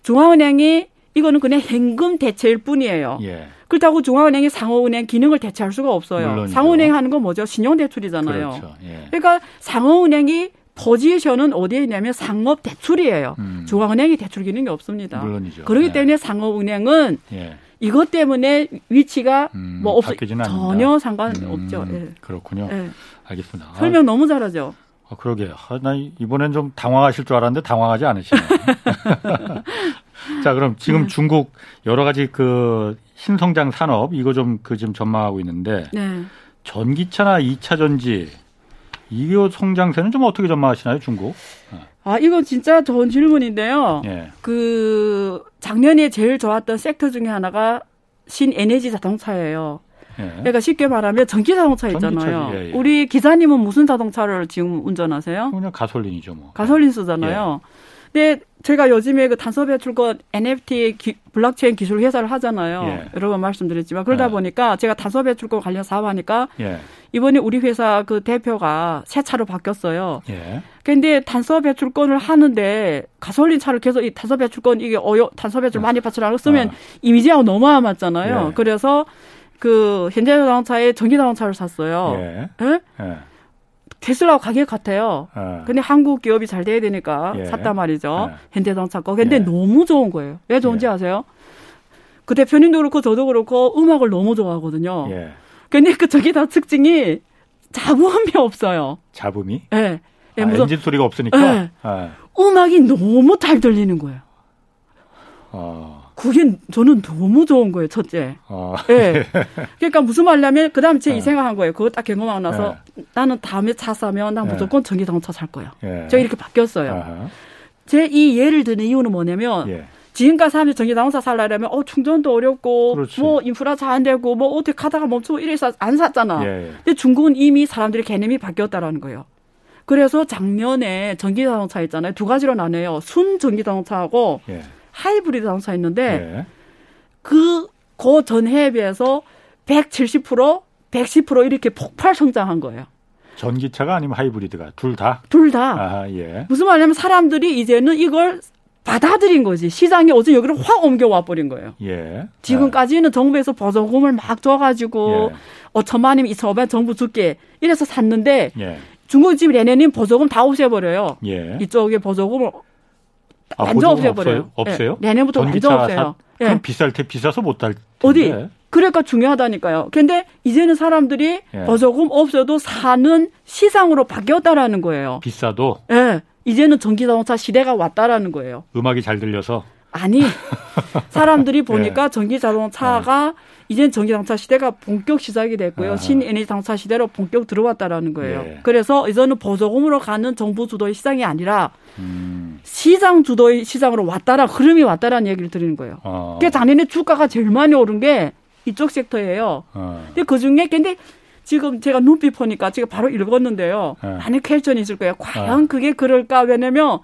Speaker 3: 중앙은행이 이거는 그냥 현금 대체일 뿐이에요. 예. 그렇다고 중앙은행이 상호은행 기능을 대체할 수가 없어요. 물론이죠. 상호은행 하는 건 뭐죠? 신용대출이잖아요. 그렇죠. 예. 그러니까 상호은행이 포지션은 어디에 있냐면 상업 대출이에요. 음. 중앙은행이 대출 기능이 없습니다. 물론이죠. 그렇기 예. 때문에 상업은행은 예. 이것 때문에 위치가 음, 뭐 없, 전혀 상관없죠. 음,
Speaker 1: 예. 그렇군요. 예. 알겠습니다.
Speaker 3: 설명 아, 너무 잘하죠.
Speaker 1: 아, 그러게. 아, 나 이번엔 좀 당황하실 줄 알았는데 당황하지 않으시네. 자, 그럼 지금 네. 중국 여러 가지 그 신성장 산업 이거 좀 그 지금 전망하고 있는데 네. 전기차나 2차 전지 이거 성장세는 좀 어떻게 전망하시나요, 중국?
Speaker 3: 네. 아, 이건 진짜 좋은 질문인데요. 예. 그 작년에 제일 좋았던 섹터 중에 하나가 신에너지 자동차예요. 예. 그러니까 쉽게 말하면 전기 자동차 있잖아요. 예, 예. 우리 기사님은 무슨 자동차를 지금 운전하세요?
Speaker 1: 그냥 가솔린이죠, 뭐.
Speaker 3: 가솔린 쓰잖아요. 예. 근데 제가 요즘에 그 탄소 배출권 NFT 기, 블록체인 기술 회사를 하잖아요. 예. 여러 번 말씀드렸지만 그러다 예. 보니까 제가 탄소 배출권 관련 사업하니까 예. 이번에 우리 회사 그 대표가 새 차로 바뀌었어요. 예. 근데 탄소 배출권을 하는데 가솔린 차를 계속 이 탄소 배출권 이게 어여 탄소 배출 많이 배출하고 쓰면 아. 이미지하고 너무 안 맞잖아요. 예. 그래서 그 현대 자동차에 전기 자동차를 샀어요. 예. 예? 예. 테슬라 가격 같아요. 어. 근데 한국 기업이 잘 돼야 되니까 예. 샀단 말이죠. 예. 현대자동차 거. 근데 예. 너무 좋은 거예요. 왜 좋은지 예. 아세요? 그 대표님도 그렇고 저도 그렇고 음악을 너무 좋아하거든요. 예. 근데 그 저기 다 특징이 잡음이 없어요.
Speaker 1: 잡음이?
Speaker 3: 예. 네.
Speaker 1: 아, 무슨, 엔진 소리가 없으니까. 네. 아.
Speaker 3: 음악이 너무 잘 들리는 거예요. 어. 그게 저는 너무 좋은 거예요, 첫째. 어. 네. 그러니까 무슨 말이냐면, 그 다음에 제이 네. 생각한 거예요. 그거 딱 경험하고 나서 네. 나는 다음에 차 사면 난 네. 무조건 전기자동차 살 거야. 예. 저 이렇게 바뀌었어요. 제이 예를 드는 이유는 뭐냐면, 예. 지금까지 사람들이 전기자동차 살려면, 어, 충전도 어렵고, 그렇지. 뭐, 인프라 잘 안 되고, 뭐, 어떻게 가다가 멈추고 이래서 안 샀잖아. 예. 근데 중국은 이미 사람들의 개념이 바뀌었다라는 거예요. 그래서 작년에 전기자동차 있잖아요. 두 가지로 나눠요. 순 전기자동차하고, 예. 하이브리드 자동차 있는데 네. 그, 그 전해에 비해서 170%, 110% 이렇게 폭발 성장한 거예요.
Speaker 1: 전기차가 아니면 하이브리드가 둘 다?
Speaker 3: 둘 다. 아, 예. 무슨 말이냐면 사람들이 이제는 이걸 받아들인 거지. 시장이 어제 여기로 확 옮겨와 버린 거예요. 예. 지금까지는 아. 정부에서 보조금을 막 줘가지고 예. 어 천만이면 이천오백 정부 줄게 이래서 샀는데 예. 중국 집 내내는 보조금 다 없애버려요. 예. 이쪽에 보조금을 아, 완전 없애버려요.
Speaker 1: 없어요?
Speaker 3: 네. 내년부터 완전 없어요.
Speaker 1: 사, 그럼 네. 비쌀 때 비싸서 못 달.
Speaker 3: 어디? 그러니까 중요하다니까요. 근데 이제는 사람들이 예. 보조금 없어도 사는 시상으로 바뀌었다라는 거예요.
Speaker 1: 비싸도?
Speaker 3: 예. 네. 이제는 전기 자동차 시대가 왔다라는 거예요.
Speaker 1: 음악이 잘 들려서?
Speaker 3: 아니. 사람들이 보니까 예. 전기 자동차가 예. 이젠 전기 자동차 시대가 본격 시작이 됐고요. 아. 신에너지 자동차 시대로 본격 들어왔다라는 거예요. 예. 그래서 이제는 보조금으로 가는 정부 주도의 시장이 아니라 음. 시장 주도의 시장으로 왔다라 흐름이 왔다라는 얘기를 드리는 거예요. 아. 그게 작년에 주가가 제일 많이 오른 게 이쪽 섹터예요. 아. 근데 그 중에 근데 지금 제가 눈빛 보니까 제가 바로 읽었는데요. 네. 많은 퀘션이 있을 거예요. 과연 아. 그게 그럴까? 왜냐면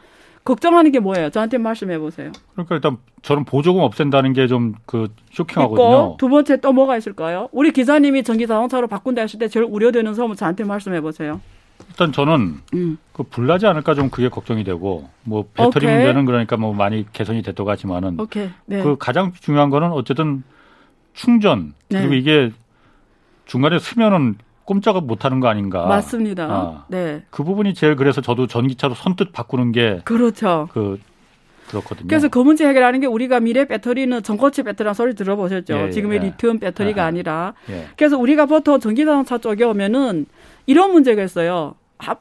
Speaker 3: 걱정하는 게 뭐예요? 저한테 말씀해 보세요.
Speaker 1: 그러니까 일단 저는 보조금 없앤다는 게 좀 그 쇼킹하거든요.
Speaker 3: 있고, 두 번째 또 뭐가 있을까요? 우리 기사님이 전기 자동차로 바꾼다 했을 때 제일 우려되는 점을 저한테 말씀해 보세요.
Speaker 1: 일단 저는 음. 그 불나지 않을까 좀 그게 걱정이 되고 뭐 배터리 오케이. 문제는 그러니까 뭐 많이 개선이 됐다고 하지만은 네. 그 가장 중요한 거는 어쨌든 충전 그리고 네. 이게 중간에 쓰면은 꼼짝을 못하는 거 아닌가.
Speaker 3: 맞습니다. 아, 네.
Speaker 1: 그 부분이 제일 그래서 저도 전기차로 선뜻 바꾸는 게
Speaker 3: 그렇죠.
Speaker 1: 그 그렇거든요.
Speaker 3: 그래서 그 문제 해결하는 게 우리가 미래 배터리는 전고체 배터리라는 소리 들어보셨죠. 예, 예, 지금의 예. 리튬 배터리가 아, 아니라. 예. 그래서 우리가 보통 전기자동차 쪽에 오면은 이런 문제가 있어요.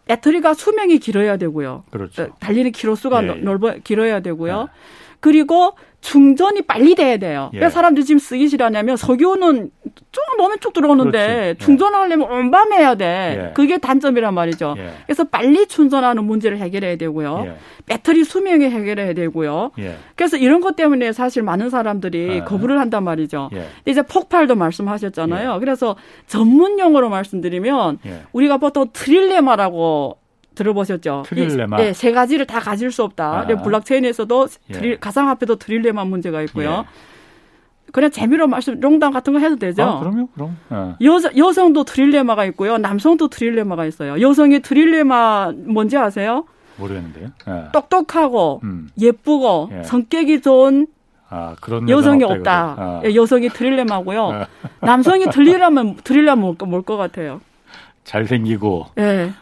Speaker 3: 배터리가 수명이 길어야 되고요.
Speaker 1: 그렇죠.
Speaker 3: 달리는 키로수가 예, 예. 넓어 길어야 되고요. 예. 그리고 충전이 빨리 돼야 돼요. 예. 왜 사람들이 지금 쓰기 싫어하냐면 석유는 쭉 넣으면 쭉 들어오는데 그렇지. 예. 충전하려면 온밤 해야 돼. 예. 그게 단점이란 말이죠. 예. 그래서 빨리 충전하는 문제를 해결해야 되고요. 예. 배터리 수명이 해결해야 되고요. 예. 그래서 이런 것 때문에 사실 많은 사람들이 거부를 한단 말이죠. 이제 폭발도 말씀하셨잖아요. 그래서 전문 용어로 말씀드리면 우리가 보통 트릴레마라고 들어보셨죠?
Speaker 1: 트릴레마.
Speaker 3: 네, 세 가지를 다 가질 수 없다. 아. 블록체인에서도 예. 트릴, 가상화폐도 트릴레마 문제가 있고요. 예. 그냥 재미로 말씀, 롱담 같은 거 해도 되죠?
Speaker 1: 아, 그럼요, 그럼. 어.
Speaker 3: 여, 여성도 트릴레마가 있고요. 남성도 트릴레마가 있어요. 여성의 트릴레마 뭔지 아세요?
Speaker 1: 모르겠는데요.
Speaker 3: 예. 똑똑하고, 음. 예쁘고, 예. 성격이 좋은 아, 그런 여성이 없다. 아. 예, 여성이 트릴레마고요. 아. 남성이 트릴레마, 트릴레마 뭘것 뭐, 같아요?
Speaker 1: 잘생기고. 예.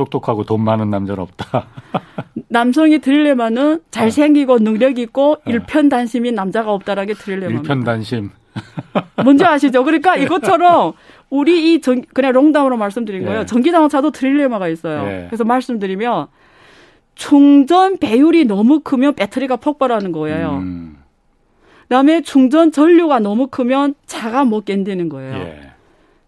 Speaker 1: 똑똑하고 돈 많은 남자는 없다.
Speaker 3: 남성이 드릴레마는 잘생기고 능력 있고 네. 일편단심인 남자가 없다라게 드릴레마.
Speaker 1: 일편단심.
Speaker 3: 뭔지 아시죠? 그러니까 이것처럼 우리 이 전, 그냥 롱담으로 말씀드린 거예요. 예. 전기자동차도 드릴레마가 있어요. 예. 그래서 말씀드리면 충전 배율이 너무 크면 배터리가 폭발하는 거예요. 음. 그다음에 충전 전류가 너무 크면 차가 못 견디는 거예요. 예.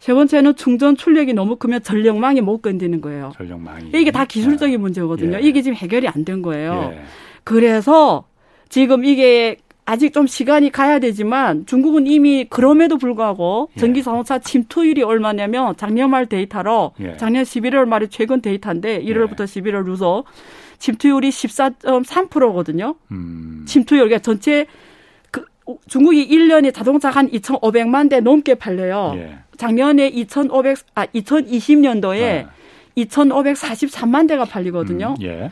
Speaker 3: 세 번째는 충전 출력이 너무 크면 전력망이 못 견디는 거예요.
Speaker 1: 전력망이.
Speaker 3: 이게 다 기술적인 네. 문제거든요. 예. 이게 지금 해결이 안 된 거예요. 예. 그래서 지금 이게 아직 좀 시간이 가야 되지만 중국은 이미 그럼에도 불구하고 예. 전기 자동차 침투율이 얼마냐면 작년 말 데이터로 예. 작년 11월 말에 최근 데이터인데 1월부터 예. 11월 누서 침투율이 14.3%거든요. 음. 침투율 그러니까 전체 그 중국이 1년에 자동차 한 2,500만 대 넘게 팔려요. 예. 작년에 2,500, 아, 2020년도에 네. 2,543만 대가 팔리거든요. 음, 예.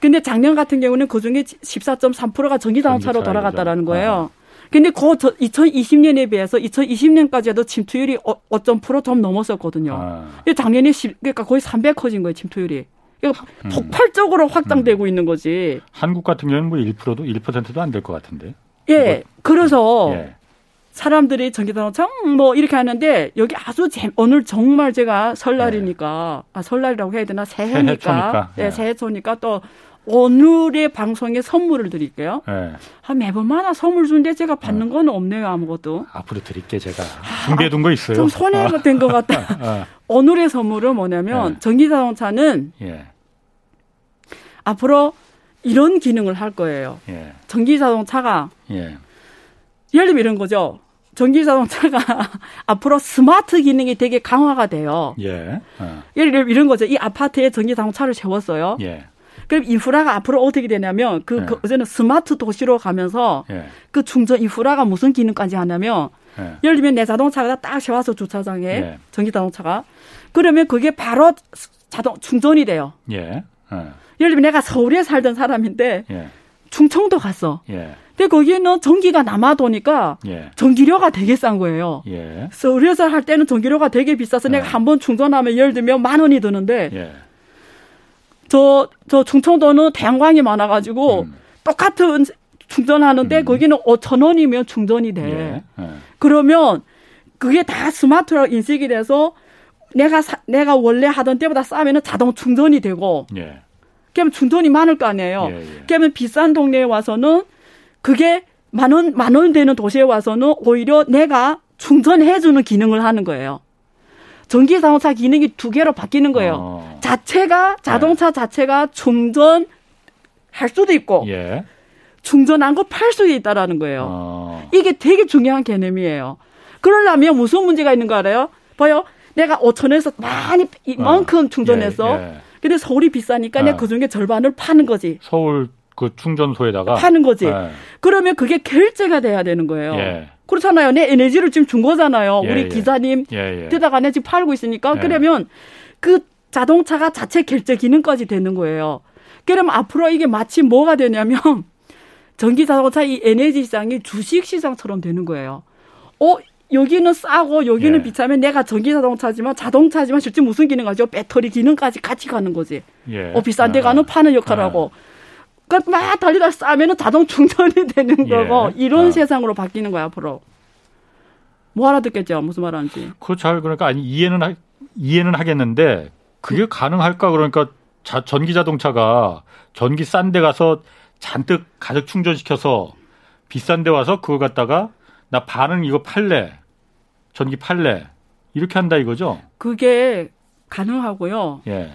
Speaker 3: 근데 작년 같은 경우는 그 중에 14.3%가 전기자동차로 돌아갔다라는 거예요. 아. 근데 그 2020년에 비해서 2020년까지도 침투율이 5.%좀 어, 넘었었거든요. 아. 작년에 10, 그러니까 거의 300 커진 거예요, 침투율이. 그러니까 음. 폭발적으로 확장되고 음. 있는 거지.
Speaker 1: 한국 같은 경우는 뭐 1%도 1%도 안 될 것 같은데.
Speaker 3: 예. 뭐, 그래서 예. 사람들이 전기자동차 뭐 이렇게 하는데 여기 아주 재, 오늘 정말 제가 설날이니까 네. 아 설날이라고 해야 되나 새해니까 새해초니까. 네, 네. 새해초니까 또 오늘의 방송에 선물을 드릴게요. 네. 아, 매번마다 선물 주는데 제가 받는 건 없네요 아무것도.
Speaker 1: 앞으로 드릴게 제가 준비해둔 거 있어요.
Speaker 3: 좀 손해가 된 것 같다. 어. 오늘의 선물은 뭐냐면 네. 전기자동차는 예. 앞으로 이런 기능을 할 거예요. 예. 전기자동차가 예. 예를 들면 이런 거죠. 전기 자동차가 앞으로 스마트 기능이 되게 강화가 돼요. 예. 어. 예를 들면 이런 거죠. 이 아파트에 전기 자동차를 세웠어요. 예. 그럼 인프라가 앞으로 어떻게 되냐면 그, 예. 그 어제는 스마트 도시로 가면서 예. 그 충전 인프라가 무슨 기능까지 하냐면 예. 예를 들면 내 자동차가 딱 세워서 주차장에 예. 전기 자동차가 그러면 그게 바로 자동 충전이 돼요. 예. 어. 예를 들면 내가 서울에 살던 사람인데 충청도 갔어. 근데 거기에는 전기가 남아도니까 예. 전기료가 되게 싼 거예요. 예. 서울에서 할 때는 전기료가 되게 비싸서 예. 내가 한 번 충전하면 예를 들면 만 원이 드는데 예. 저, 저 충청도는 태양광이 많아가지고 음. 똑같은 충전하는데 음. 거기는 5천 원이면 충전이 돼. 예. 예. 그러면 그게 다 스마트로 인식이 돼서 내가 사, 내가 원래 하던 때보다 싸면은 자동 충전이 되고. 예. 그러면 충전이 많을 거 아니에요. 그러면 비싼 동네에 와서는 그게 만 원, 만원 되는 도시에 와서는 오히려 내가 충전해주는 기능을 하는 거예요. 전기 자동차 기능이 두 개로 바뀌는 거예요. 어. 자체가, 자동차 네. 자체가 충전 할 수도 있고, 예. 충전한 거 팔 수도 있다라는 거예요. 어. 이게 되게 중요한 개념이에요. 그러려면 무슨 문제가 있는 거 알아요? 봐요. 내가 5천원에서 많이 이만큼 어. 충전해서, 예, 예. 근데 서울이 비싸니까 내가 어. 그 중에 절반을 파는 거지.
Speaker 1: 서울 그 충전소에다가
Speaker 3: 파는 거지. 네. 그러면 그게 결제가 돼야 되는 거예요. 예. 그렇잖아요. 내 에너지를 지금 준 거잖아요. 예, 우리 예. 기사님 예, 예. 내 지금 팔고 있으니까 예. 그러면 그 자동차가 자체 결제 기능까지 되는 거예요. 그러면 앞으로 이게 마치 뭐가 되냐면 전기 자동차 이 에너지 시장이 주식 시장처럼 되는 거예요. 어 여기는 싸고 여기는 예. 비싸면 내가 전기 자동차지만 자동차지만 실제 무슨 기능 하죠? 배터리 기능까지 같이 가는 거지. 예. 어 비싼 데 가는 파는 역할을 하고. 그러니까 막 달리다 싸면은 자동 충전이 되는 예. 거고 이런 어. 세상으로 바뀌는 거야 앞으로. 뭐 알아듣겠죠 무슨 말하는지.
Speaker 1: 그 잘 그러니까 아니 이해는 하, 이해는 하겠는데 그게 가능할까 그러니까 자, 전기 자동차가 전기 싼 데 가서 잔뜩 가득 충전시켜서 비싼 데 와서 그걸 갖다가 나 반은 이거 팔래. 전기 팔래. 이렇게 한다 이거죠?
Speaker 3: 그게 가능하고요. 예.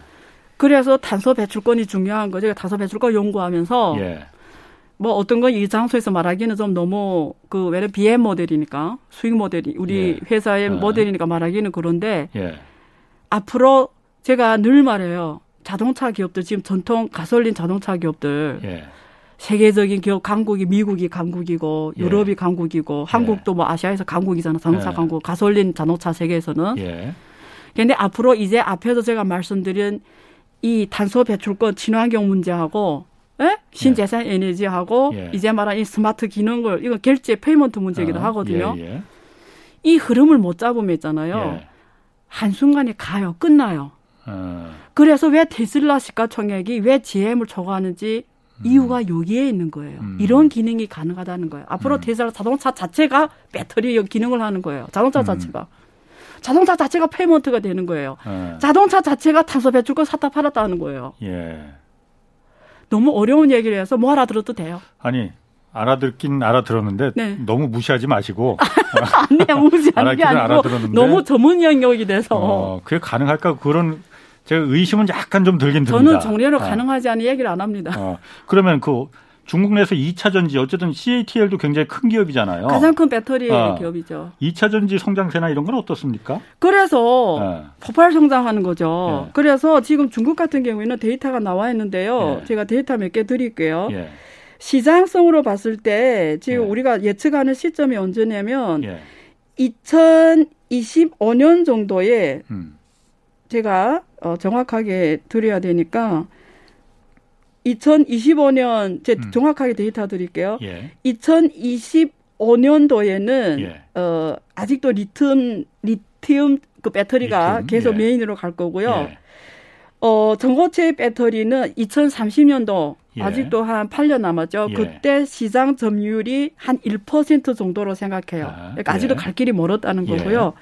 Speaker 3: 그래서 탄소 배출권이 중요한 거죠. 제가 탄소 배출권 연구하면서 예. 뭐 어떤 건 이 장소에서 말하기는 좀 너무 그 왜냐 BM 모델이니까 수익 모델이 우리 예. 회사의 예. 모델이니까 말하기는 그런데 예. 앞으로 제가 늘 말해요. 자동차 기업들 지금 전통 가솔린 자동차 기업들 예. 세계적인 기업 강국이 미국이 강국이고 예. 유럽이 강국이고 예. 한국도 뭐 아시아에서 강국이잖아 자동차 예. 강국 가솔린 자동차 세계에서는 그런데 앞으로 이제 앞에서 제가 말씀드린 이 탄소 배출권 친환경 문제하고 예? 신재생 에너지하고 이제 말한 이 스마트 기능을 이거 결제 payment 문제이기도 어, 하거든요. 예, 예. 이 흐름을 못 잡으면 있잖아요. 예. 한순간에 가요. 끝나요. 어. 그래서 왜 테슬라 시가총액이 왜 GM을 초과하는지 음. 이유가 여기에 있는 거예요. 음. 이런 기능이 가능하다는 거예요. 앞으로 음. 테슬라 자동차 자체가 배터리 기능을 하는 거예요. 자동차 음. 자체가. 자동차 자체가 payment가 되는 거예요. 예. 자동차 자체가 탄소 배출권 샀다 팔았다 하는 거예요. 예. 너무 어려운 얘기를 해서 뭐 알아들어도 돼요.
Speaker 1: 아니 알아듣긴 알아들었는데 네. 너무 무시하지 마시고
Speaker 3: 아니야 무시하는 게 아니고 너무 전문 영역이 돼서
Speaker 1: 어, 그게 가능할까 그런 제가 의심은 약간 좀 들긴
Speaker 3: 듭니다. 저는 정례로 어. 가능하지 않은 얘기를 안 합니다. 어.
Speaker 1: 그러면 그 중국 내에서 2차 전지 어쨌든 CATL도 굉장히 큰 기업이잖아요.
Speaker 3: 가장 큰 배터리 어. 기업이죠.
Speaker 1: 2차 전지 성장세나 이런 건 어떻습니까?
Speaker 3: 그래서 네. 폭발 성장하는 거죠. 네. 그래서 지금 중국 같은 경우에는 데이터가 나와 있는데요. 네. 제가 데이터 몇 개 드릴게요. 예. 시장성으로 봤을 때 지금 예. 우리가 예측하는 시점이 언제냐면 예. 2025년 정도에 음. 제가 어, 정확하게 드려야 되니까 2025년 제 음. 정확하게 데이터 드릴게요. 예. 2025년도에는 예. 어, 아직도 리튬 리튬 그 배터리가 리튬? 계속 예. main으로 갈 거고요. 예. 어, 전고체 배터리는 2030년도 예. 아직도 한 8년 남았죠. 예. 그때 시장 점유율이 한 1% 정도로 생각해요. 아, 그러니까 아직도 갈 길이 멀었다는 거고요.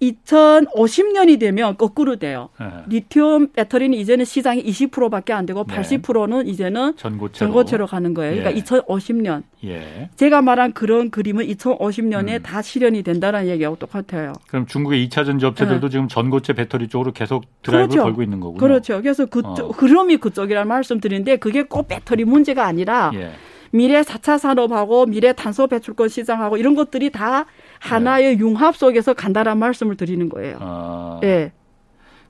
Speaker 3: 2050년이 되면 거꾸로 돼요. 네. 리튬 배터리는 이제는 시장이 20%밖에 안 되고 80%는 이제는 전고체로, 전고체로 가는 거예요. 그러니까 예. 2050년. 예. 제가 말한 그런 그림은 2050년에 음. 다 실현이 된다는 얘기하고 똑같아요.
Speaker 1: 그럼 중국의 2차 전지 업체들도 네. 지금 전고체 배터리 쪽으로 계속 드라이브를 그렇죠. 걸고 있는 거군요.
Speaker 3: 그렇죠. 그래서 그쪽 어. 흐름이 그쪽이라는 말씀드리는데 그게 꼭 배터리 문제가 아니라 예. 미래 4차 산업하고 미래 탄소 배출권 시장하고 이런 것들이 다 하나의 네. 융합 속에서 간단한 말씀을 드리는 거예요. 아, 예.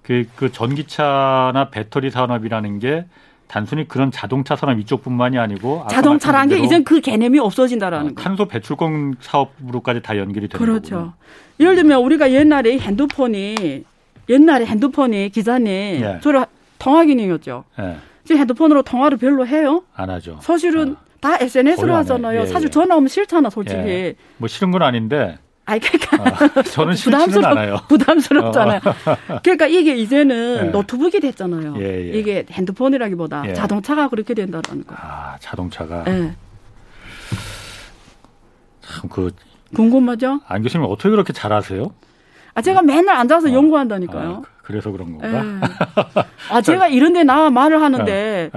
Speaker 1: 그, 그 전기차나 배터리 산업이라는 게 단순히 그런 자동차 산업 이쪽뿐만이 아니고
Speaker 3: 자동차라는 게 이젠 그 개념이 없어진다라는
Speaker 1: 거. 탄소 배출권 사업으로까지 다 연결이 되는
Speaker 3: 그렇죠.
Speaker 1: 거군요.
Speaker 3: 예를 들면 우리가 옛날에 핸드폰이 옛날에 핸드폰이 기자님 예. 저를 통화 기능이었죠. 예. 지금 핸드폰으로 통화를 별로 해요?
Speaker 1: 안 하죠.
Speaker 3: 사실은 어. 다 SNS로 하잖아요. 예, 사실 예. 전화 오면 싫잖아, 솔직히. 예.
Speaker 1: 뭐 싫은 건 아닌데.
Speaker 3: 아이 그러니까
Speaker 1: 아, 저는 부담스럽, 않아요.
Speaker 3: 부담스럽잖아요. 어. 그러니까 이게 이제는 예. 노트북이 됐잖아요. 예, 예. 이게 핸드폰이라기보다 예. 자동차가 그렇게 된다는 거.
Speaker 1: 아 자동차가. 예. 참그
Speaker 3: 궁금하죠?
Speaker 1: 안 교수님 어떻게 그렇게 잘하세요?
Speaker 3: 아 제가 맨날 앉아서 어. 연구한다니까요. 아,
Speaker 1: 그래서 그런 건가?
Speaker 3: 아 제가 이런 데 나와 말을 하는데.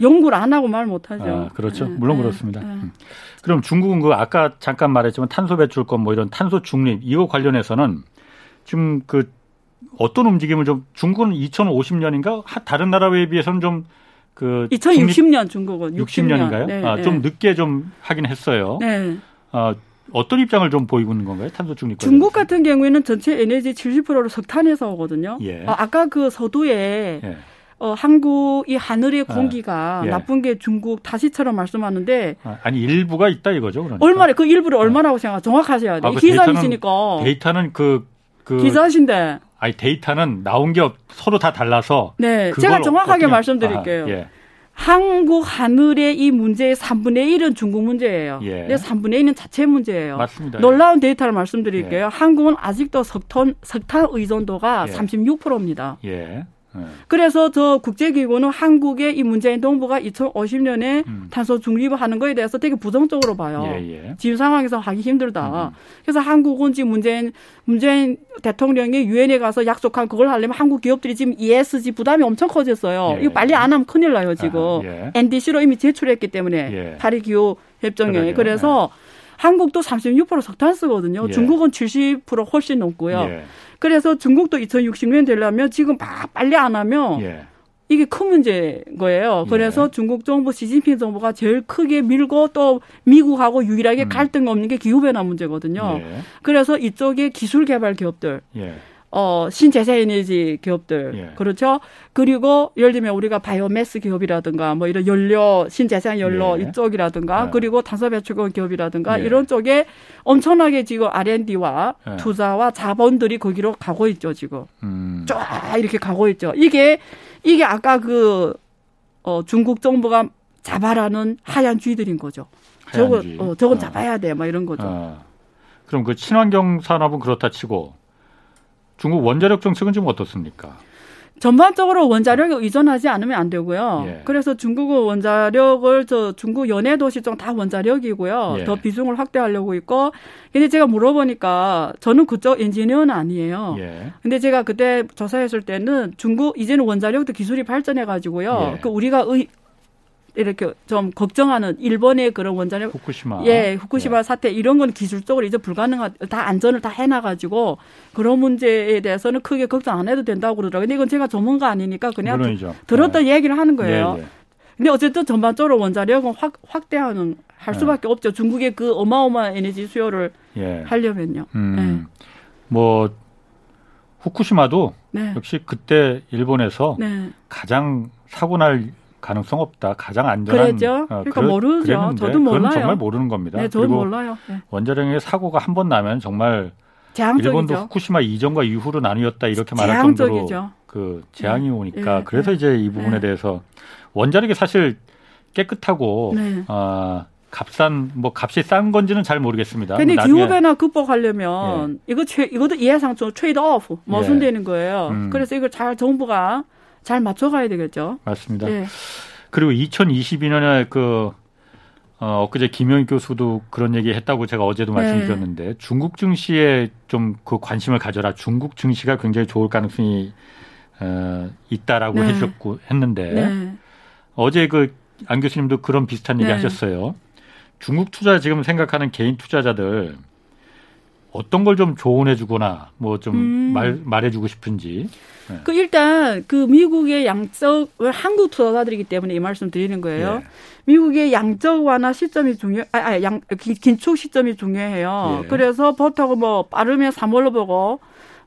Speaker 3: 연구를 안 하고 말 못하죠. 아,
Speaker 1: 그렇죠. 네, 물론 네, 그렇습니다. 네. 음. 그럼 중국은 그 아까 잠깐 말했지만 탄소 배출권 뭐 이런 탄소 중립 이거 관련해서는 지금 그 어떤 움직임을 좀 중국은 2050년인가 다른 나라에 비해서는 좀 그
Speaker 3: 2060년 중국은
Speaker 1: 60년인가요? 네, 아, 좀 네. 늦게 좀 하긴 했어요. 네. 아, 어떤 입장을 좀 보이고 있는 건가요? 탄소 중립.
Speaker 3: 중국 같은 경우에는 전체 에너지 70%를 석탄에서 오거든요. 예. 아, 아까 그 서두에 예. 어, 한국 이 하늘의 아, 공기가 예. 나쁜 게 중국 다시처럼 말씀하는데
Speaker 1: 아, 아니 일부가 있다 이거죠. 그러니까.
Speaker 3: 얼마나 그 일부를 어. 얼마라고 생각 정확하셔야 돼요. 아, 그 기자이시니까
Speaker 1: 데이터는 그, 그
Speaker 3: 기자신데
Speaker 1: 아니 데이터는 나온 게 서로 다 달라서
Speaker 3: 네 제가 정확하게 어떻게, 말씀드릴게요. 아, 예. 한국 하늘의 이 문제의 3분의 1은 중국 문제예요. 예. 근데 3분의 1은 자체 문제예요.
Speaker 1: 맞습니다.
Speaker 3: 놀라운 데이터를 말씀드릴게요. 예. 한국은 아직도 석탄 석탄 의존도가 예. 36%입니다. 예. 네. 그래서 저 국제기구는 한국의 이 문재인 동부가 2050년에 음. 탄소 중립을 하는 거에 대해서 되게 부정적으로 봐요. 예, 예. 지금 상황에서 하기 힘들다. 음. 그래서 한국은 지금 문재인 문재인 대통령이 유엔에 가서 약속한 그걸 하려면 한국 기업들이 지금 ESG 부담이 엄청 커졌어요. 예, 이거 빨리 안 하면 큰일 나요 지금. 아, 예. NDC로 이미 제출했기 때문에 예. 파리 기후 협정에. 그래서 예. 한국도 36% 석탄 쓰거든요. 예. 중국은 70% 훨씬 넘고요. 예. 그래서 중국도 2060년 되려면 지금 막 빨리 안 하면 예. 이게 큰 문제인 거예요. 그래서 예. 중국 정부, 시진핑 정부가 제일 크게 밀고 또 미국하고 유일하게 음. 갈등 없는 게 기후변화 문제거든요. 예. 그래서 이쪽에 기술 개발 기업들, 예. 어, 신재생 에너지 기업들. 예. 그렇죠. 그리고 예를 들면 우리가 바이오매스 기업이라든가 뭐 이런 연료, 신재생 연료 예. 이쪽이라든가 예. 그리고 탄소 배출권 기업이라든가 예. 이런 쪽에 엄청나게 지금 R&D와 예. 투자와 자본들이 거기로 가고 있죠, 지금. 음. 쫙 이렇게 가고 있죠. 이게, 이게 아까 그, 어, 중국 정부가 잡아라는 하얀 쥐들인 거죠. 저건, 어, 저건 어. 잡아야 돼. 막 이런 거죠. 어.
Speaker 1: 그럼 그 친환경 산업은 그렇다 치고 중국 원자력 정책은 좀 어떻습니까?
Speaker 3: 전반적으로 원자력에 의존하지 않으면 안 되고요. 예. 그래서 중국은 원자력을 저 중국 연해 도시 중다 원자력이고요. 예. 더 비중을 확대하려고 있고. 근데 제가 물어보니까 저는 그쪽 엔지니어는 아니에요. 예. 근데 제가 그때 조사했을 때는 중국 이제는 원자력도 기술이 발전해 가지고요. 예. 그 우리가 의, 이렇게 좀 걱정하는 일본의 그런 원자력
Speaker 1: 후쿠시마
Speaker 3: 예 후쿠시마 예. 사태 이런 건 기술적으로 이제 불가능한 다 안전을 다 해놔가지고 그런 문제에 대해서는 크게 걱정 안 해도 된다고 그러더라고요. 근데 이건 제가 전문가 아니니까 그냥 물론이죠. 들었던 예. 얘기를 하는 거예요. 예, 예. 근데 어쨌든 전반적으로 원자력은 확 확대하는 할 예. 수밖에 없죠. 중국의 그 어마어마한 에너지 수요를 예. 하려면요. 음,
Speaker 1: 뭐 후쿠시마도 네. 역시 그때 일본에서 네. 가장 사고 날 가능성 없다. 가장 안전한.
Speaker 3: 그랬죠. 어, 그러니까 그러, 모르죠. 그랬는데 저도 몰라요.
Speaker 1: 정말 모르는 겁니다.
Speaker 3: 네, 저도 몰라요. 네.
Speaker 1: 원자력의 사고가 한 번 나면 정말
Speaker 3: 재앙적이죠.
Speaker 1: 일본도 후쿠시마 이전과 이후로 나뉘었다 이렇게 말할 정도로 그 재앙이 네. 오니까 네. 그래서 이제 이 부분에 네. 대해서 원자력이 사실 깨끗하고 네. 어, 값싼 뭐 값이 싼 건지는 잘 모르겠습니다.
Speaker 3: 근데 기후 변화 극복하려면 예. 이거 최 이것도 이해상충 트레이드 오프 모순되는 예. 거예요. 음. 그래서 이걸 잘 정부가 잘 맞춰가야 되겠죠.
Speaker 1: 맞습니다. 네. 그리고 2022년에 그 어, 엊그제 김영희 교수도 그런 얘기 했다고 제가 어제도 네. 말씀드렸는데 중국 증시에 좀 그 관심을 가져라. 중국 증시가 굉장히 좋을 가능성이 어, 있다라고 네. 해주셨고 했는데 네. 어제 그 안 교수님도 그런 비슷한 얘기 네. 하셨어요. 중국 투자 지금 생각하는 개인 투자자들 어떤 걸 좀 조언해주거나 뭐 좀말 음. 말해주고 싶은지.
Speaker 3: 네. 그 일단 그 미국의 양적을 한국 투자자들이기 때문에 이 말씀 드리는 거예요. 예. 미국의 양적 완화 시점이 중요, 아, 아 양, 긴축 시점이 중요해요. 예. 그래서 보통 뭐 빠르면 3월로 보고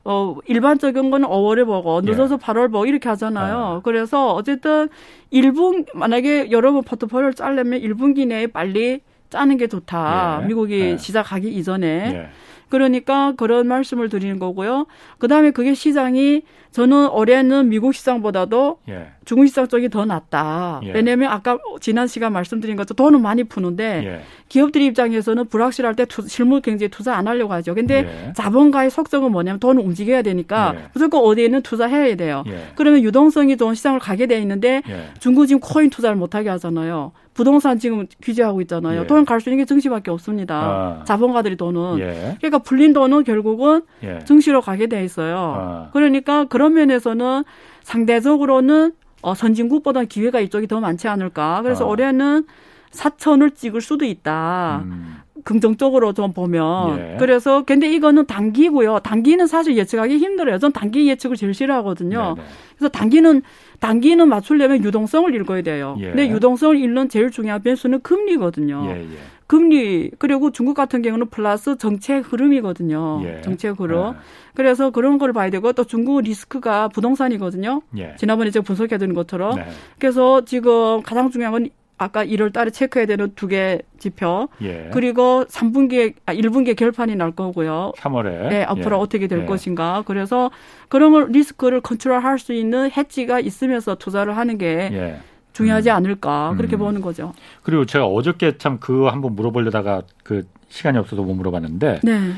Speaker 3: 어, 일반적인 거는 5월에 보고, 늦어서 예. 8월 보고, 이렇게 하잖아요. 아. 그래서 어쨌든 1분, 만약에 여러분 포트폴리오를 짜려면 1분기 내에 빨리 짜는 게 좋다. 예. 미국이 예. 시작하기 이전에. 예. 그러니까 그런 말씀을 드리는 거고요. 그 다음에 그게 시장이 저는 올해는 미국 시장보다도 예. 중국 시장 쪽이 더 낫다. 예. 왜냐하면 아까 지난 시간 말씀드린 것처럼 돈은 많이 푸는데 예. 기업들 입장에서는 불확실할 때 투, 실물 경제에 투자 안 하려고 하죠. 근데 예. 자본가의 속성은 뭐냐면 돈을 움직여야 되니까 예. 무조건 어디에는 투자해야 돼요. 예. 그러면 유동성이 좋은 시장을 가게 돼 있는데 중국 지금 코인 투자를 못하게 하잖아요. 부동산 지금 규제하고 있잖아요. 예. 돈 갈 수 있는 게 증시밖에 없습니다. 아. 자본가들이 돈은. 예. 그러니까 불린 돈은 결국은 예. 증시로 가게 돼 있어요. 아. 그러니까 그런 면에서는 상대적으로는 어, 선진국보다 기회가 이쪽이 더 많지 않을까. 그래서 아. 올해는 사천을 찍을 수도 있다. 음. 긍정적으로 좀 보면. 예. 그래서 근데 이거는 단기고요. 단기는 사실 예측하기 힘들어요. 전 단기 예측을 제일 싫어하거든요. 네네. 그래서 단기는 단기는 맞추려면 유동성을 읽어야 돼요. 예. 근데 유동성을 읽는 제일 중요한 변수는 금리거든요. 예, 예. 금리 그리고 중국 같은 경우는 플러스 정책 흐름이거든요. 예. 정책 흐름. 아. 그래서 그런 걸 봐야 되고 또 중국 리스크가 부동산이거든요. 예. 지난번에 제가 분석해 드린 것처럼. 네. 그래서 지금 가장 중요한 건 아까 1월 달에 체크해야 되는 두 개 지표. 예. 그리고 3분기에 아 1분기에 결판이 날 거고요.
Speaker 1: 3월에.
Speaker 3: 네, 앞으로 예. 어떻게 될 예. 것인가. 그래서 그런 걸 리스크를 컨트롤 할 수 있는 해지가 있으면서 투자를 하는 게 예. 중요하지 음. 않을까. 그렇게 음. 보는 거죠.
Speaker 1: 그리고 제가 어저께 참 그거 한번 물어보려다가 그 시간이 없어서 못 물어봤는데 네.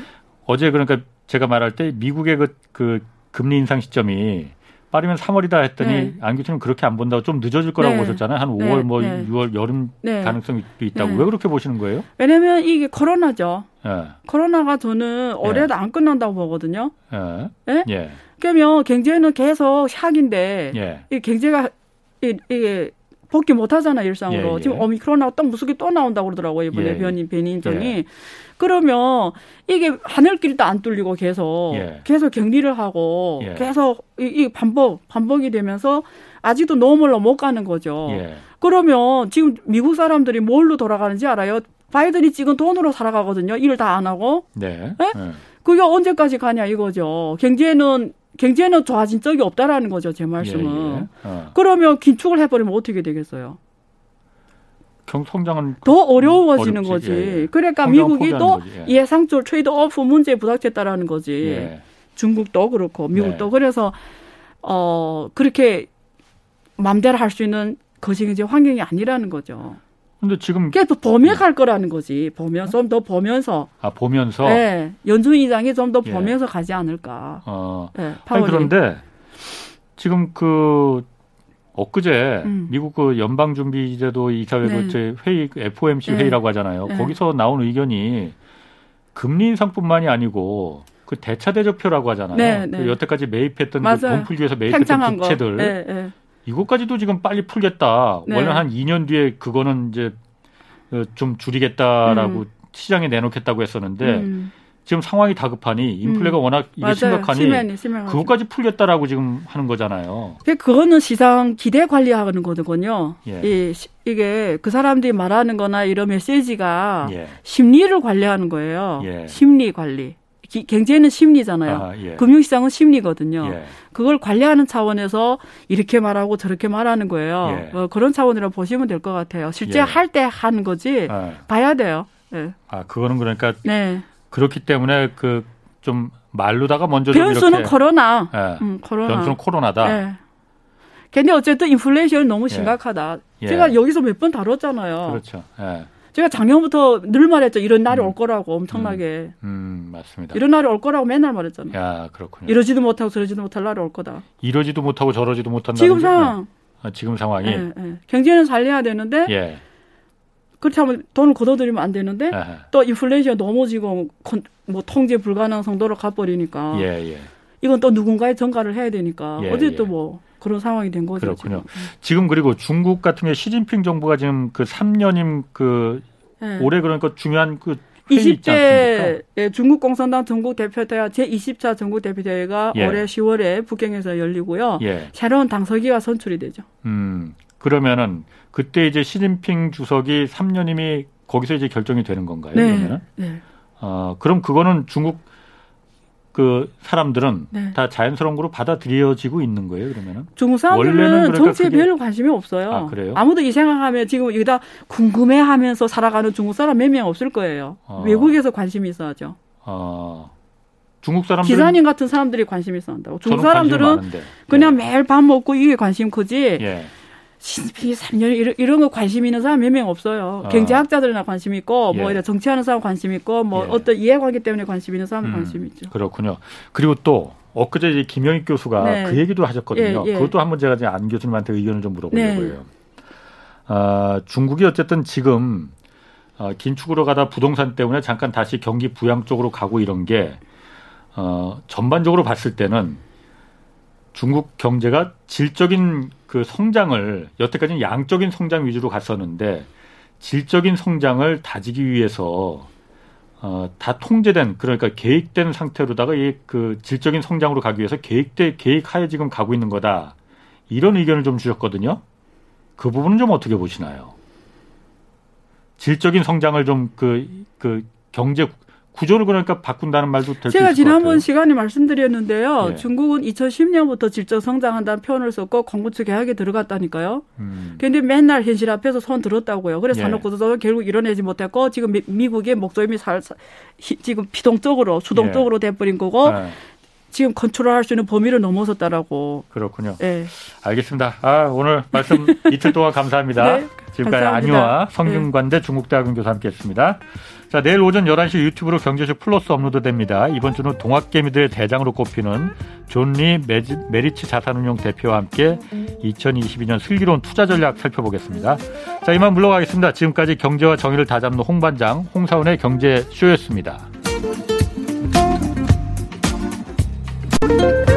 Speaker 1: 어제 그러니까 제가 말할 때 미국의 그, 그 금리 인상 시점이 빠르면 3월이다 했더니 네. 안 교수님 그렇게 안 본다고 좀 늦어질 거라고 네. 보셨잖아요. 한 5월 뭐 6월 여름 가능성이 있다고 왜 그렇게 보시는 거예요?
Speaker 3: 왜냐면 이게 코로나죠. 코로나가 저는 올해도 안 끝난다고 보거든요.
Speaker 1: 예. 예.
Speaker 3: 그러면 경제는 계속 shock인데
Speaker 1: 예.
Speaker 3: 이 경제가 이게 복귀 못 하잖아 일상으로. 예, 예. 지금 오미크론하고 또 무슨 게 또 나온다고 그러더라고요 이번에 예. 변이 변이종이. 예. 그러면 이게 하늘길도 안 뚫리고 계속
Speaker 1: 예.
Speaker 3: 계속 격리를 하고 예. 계속 이, 이, 반복 반복이 되면서 아직도 normal로 못 가는 거죠. 그러면 지금 미국 사람들이 뭘로 돌아가는지 알아요? 바이든이 찍은 돈으로 살아가거든요. 일을 다 안 하고.
Speaker 1: 네.
Speaker 3: 네? 그게 언제까지 가냐 이거죠. 경제는 경제는 좋아진 적이 없다라는 거죠, 제 말씀은. 예, 예. 어. 그러면 긴축을 해버리면 어떻게 되겠어요?
Speaker 1: 성장은
Speaker 3: 더 어려워지는 어렵지. 거지. 예, 예. 그러니까 미국이 또 예. 상적 트레이드 오프 문제에 부닥쳤다라는 거지.
Speaker 1: 예.
Speaker 3: 중국도 그렇고 미국도 네. 그래서 어 그렇게 맘대로 할 수 있는 이제 환경이 아니라는 거죠.
Speaker 1: 근데 지금
Speaker 3: 그게 범위에 갈 거라는 거지. 보면 좀 더 보면서.
Speaker 1: 아 보면서.
Speaker 3: 네, 연준 이장이 좀 더 보면서 예. 가지 않을까.
Speaker 1: 어. 네, 아니, 그런데 지금 그 엊그제 음. 미국 그 연방준비제도 이사회 네. 그 회의 그 FOMC 네. 회의라고 하잖아요. 네. 거기서 나온 의견이 금리 인상뿐만이 아니고 그 대차 대조표라고 하잖아요. 네, 네. 그 여태까지 매입했던 그돈 풀기 위해서 매입했던 부채들 네, 이것까지도 지금 빨리 풀겠다. 네. 원래 한 2년 뒤에 그거는 이제 어, 좀 줄이겠다라고 음. 시장에 내놓겠다고 했었는데 음. 지금 상황이 다급하니 인플레가 음. 워낙 이게 맞아요. 심각하니 심하니, 심하니. 그것까지 풀겠다라고 지금 하는 거잖아요.
Speaker 3: 그거는 시장 기대 관리하는 거거든요. 예. 이, 이게 그 사람들이 말하는 거나 이런 메시지가 예. 심리를 관리하는 거예요. 예. 심리 관리. 기, 경제는 심리잖아요. 아, 예. 금융시장은 심리거든요. 예. 그걸 관리하는 차원에서 이렇게 말하고 저렇게 말하는 거예요. 예. 어, 그런 차원이라 보시면 될 것 같아요. 실제 예. 할때 하는 거지 아. 봐야 돼요. 네.
Speaker 1: 아 그거는 그러니까 네. 그렇기 때문에 그 좀 말로다가 먼저
Speaker 3: 변수는 코로나. 네. 음, 코로나.
Speaker 1: 변수는 코로나다. 네.
Speaker 3: 근데 어쨌든 인플레이션이 너무 심각하다. 제가 여기서 몇 번 다뤘잖아요.
Speaker 1: 그렇죠.
Speaker 3: 제가 작년부터 늘 말했죠. 이런 날이 음. 올 거라고 엄청나게.
Speaker 1: 음, 음, 맞습니다.
Speaker 3: 이런 날이 올 거라고 맨날 말했잖아요.
Speaker 1: 야, 그렇군요.
Speaker 3: 이러지도 못하고 저러지도 못할 날이 올 거다.
Speaker 1: 이러지도 못하고 저러지도 못한다.
Speaker 3: 지금 상황.
Speaker 1: 아, 지금 상황이. 예,
Speaker 3: 예. 경제는 살려야 되는데. 예. 그렇다면 돈을 걷어들이면 안 되는데 에헤. 또 인플레이션 너무 지금 뭐 통제 불가능 정도로 가버리니까.
Speaker 1: 예, 예.
Speaker 3: 이건 또 누군가의 전가를 해야 되니까 예, 어제 또뭐 예. 그런 상황이 된 거죠.
Speaker 1: 그렇군요. 지금. 지금 그리고 중국 같은 게 시진핑 정부가 지금 그 3년임 그 네. 올해 그러니까 중요한 그 20대
Speaker 3: 예, 중국 공산당 전국 대표대회 제 20차 전국 대표대회가 예. 올해 10월에 북경에서 열리고요. 예. 새로운 당서기가 선출이 되죠.
Speaker 1: 음. 그러면은 그때 이제 시진핑 주석이 3년임이 거기서 이제 결정이 되는 건가요?
Speaker 3: 네.
Speaker 1: 그러면은?
Speaker 3: 네.
Speaker 1: 어, 그럼 그거는 중국 그 사람들은 네. 다 자연스러운 거로 받아들여지고 있는 거예요, 그러면은?
Speaker 3: 중국 사람들은 정치에 그게... 별로 관심이 없어요.
Speaker 1: 아, 그래요?
Speaker 3: 아무도 이 생각하면 지금 여기다 궁금해 하면서 살아가는 중국 사람 몇 명 없을 거예요. 아. 외국에서 관심이 있어야죠.
Speaker 1: 아. 중국 사람들
Speaker 3: 기사님 같은 사람들이 관심 있어 한다고. 중국 사람들은 그냥 예. 매일 밥 먹고 이게 관심 크지. 예. 신비 3년 이런, 이런 거 관심 있는 사람 몇 명 없어요. 어. 경제학자들이나 관심 있고 뭐 예. 뭐 정치하는 사람 관심 있고 뭐 예. 어떤 이해관계 때문에 관심 있는 사람 음, 관심 있죠.
Speaker 1: 그렇군요. 그리고 또 엊그제 이제 김영익 교수가 네. 그 얘기도 하셨거든요. 예, 예. 그것도 한번 제가 이제 안 교수님한테 의견을 좀 물어보려고 네. 해요. 아, 중국이 어쨌든 지금 어, 긴축으로 가다 부동산 때문에 잠깐 다시 경기 부양 쪽으로 가고 이런 게 어, 전반적으로 봤을 때는 중국 경제가 질적인 그 성장을 여태까지는 양적인 성장 위주로 갔었는데 질적인 성장을 다지기 위해서 어, 다 통제된 그러니까 계획된 상태로다가 이 그 질적인 성장으로 가기 위해서 계획대 계획하에 지금 가고 있는 거다 이런 의견을 좀 주셨거든요. 그 부분은 좀 어떻게 보시나요? 질적인 성장을 좀 그그 경제 구조를 그러니까 바꾼다는 말도 될수
Speaker 3: 제가 지난번 시간에 말씀드렸는데요. 예. 중국은 2010년부터 질적 성장한다는 표현을 썼고 공구축 계약에 들어갔다니까요. 음. 그런데 맨날 현실 앞에서 손 들었다고요. 그래서 예. 산업구조조정 결국 이뤄내지 못했고 지금 미, 국의 목조임이 살, 지금 피동적으로 수동적으로 예. 돼버린 거고 예. 지금 컨트롤할 수 있는 범위를 넘어섰다라고.
Speaker 1: 그렇군요. 네. 알겠습니다. 아, 오늘 말씀 이틀 동안 감사합니다. 네, 지금까지 안유화 성균관대 네. 중국대학원 교수 함께했습니다. 자, 내일 오전 11시 유튜브로 경제쇼 플러스 업로드됩니다. 이번 주는 동학개미들의 대장으로 꼽히는 존리 메리츠 자산운용 대표와 함께 2022년 슬기로운 투자 전략 살펴보겠습니다. 자, 이만 물러가겠습니다. 지금까지 경제와 정의를 다잡는 홍반장 홍사훈의 경제쇼였습니다. Thank you.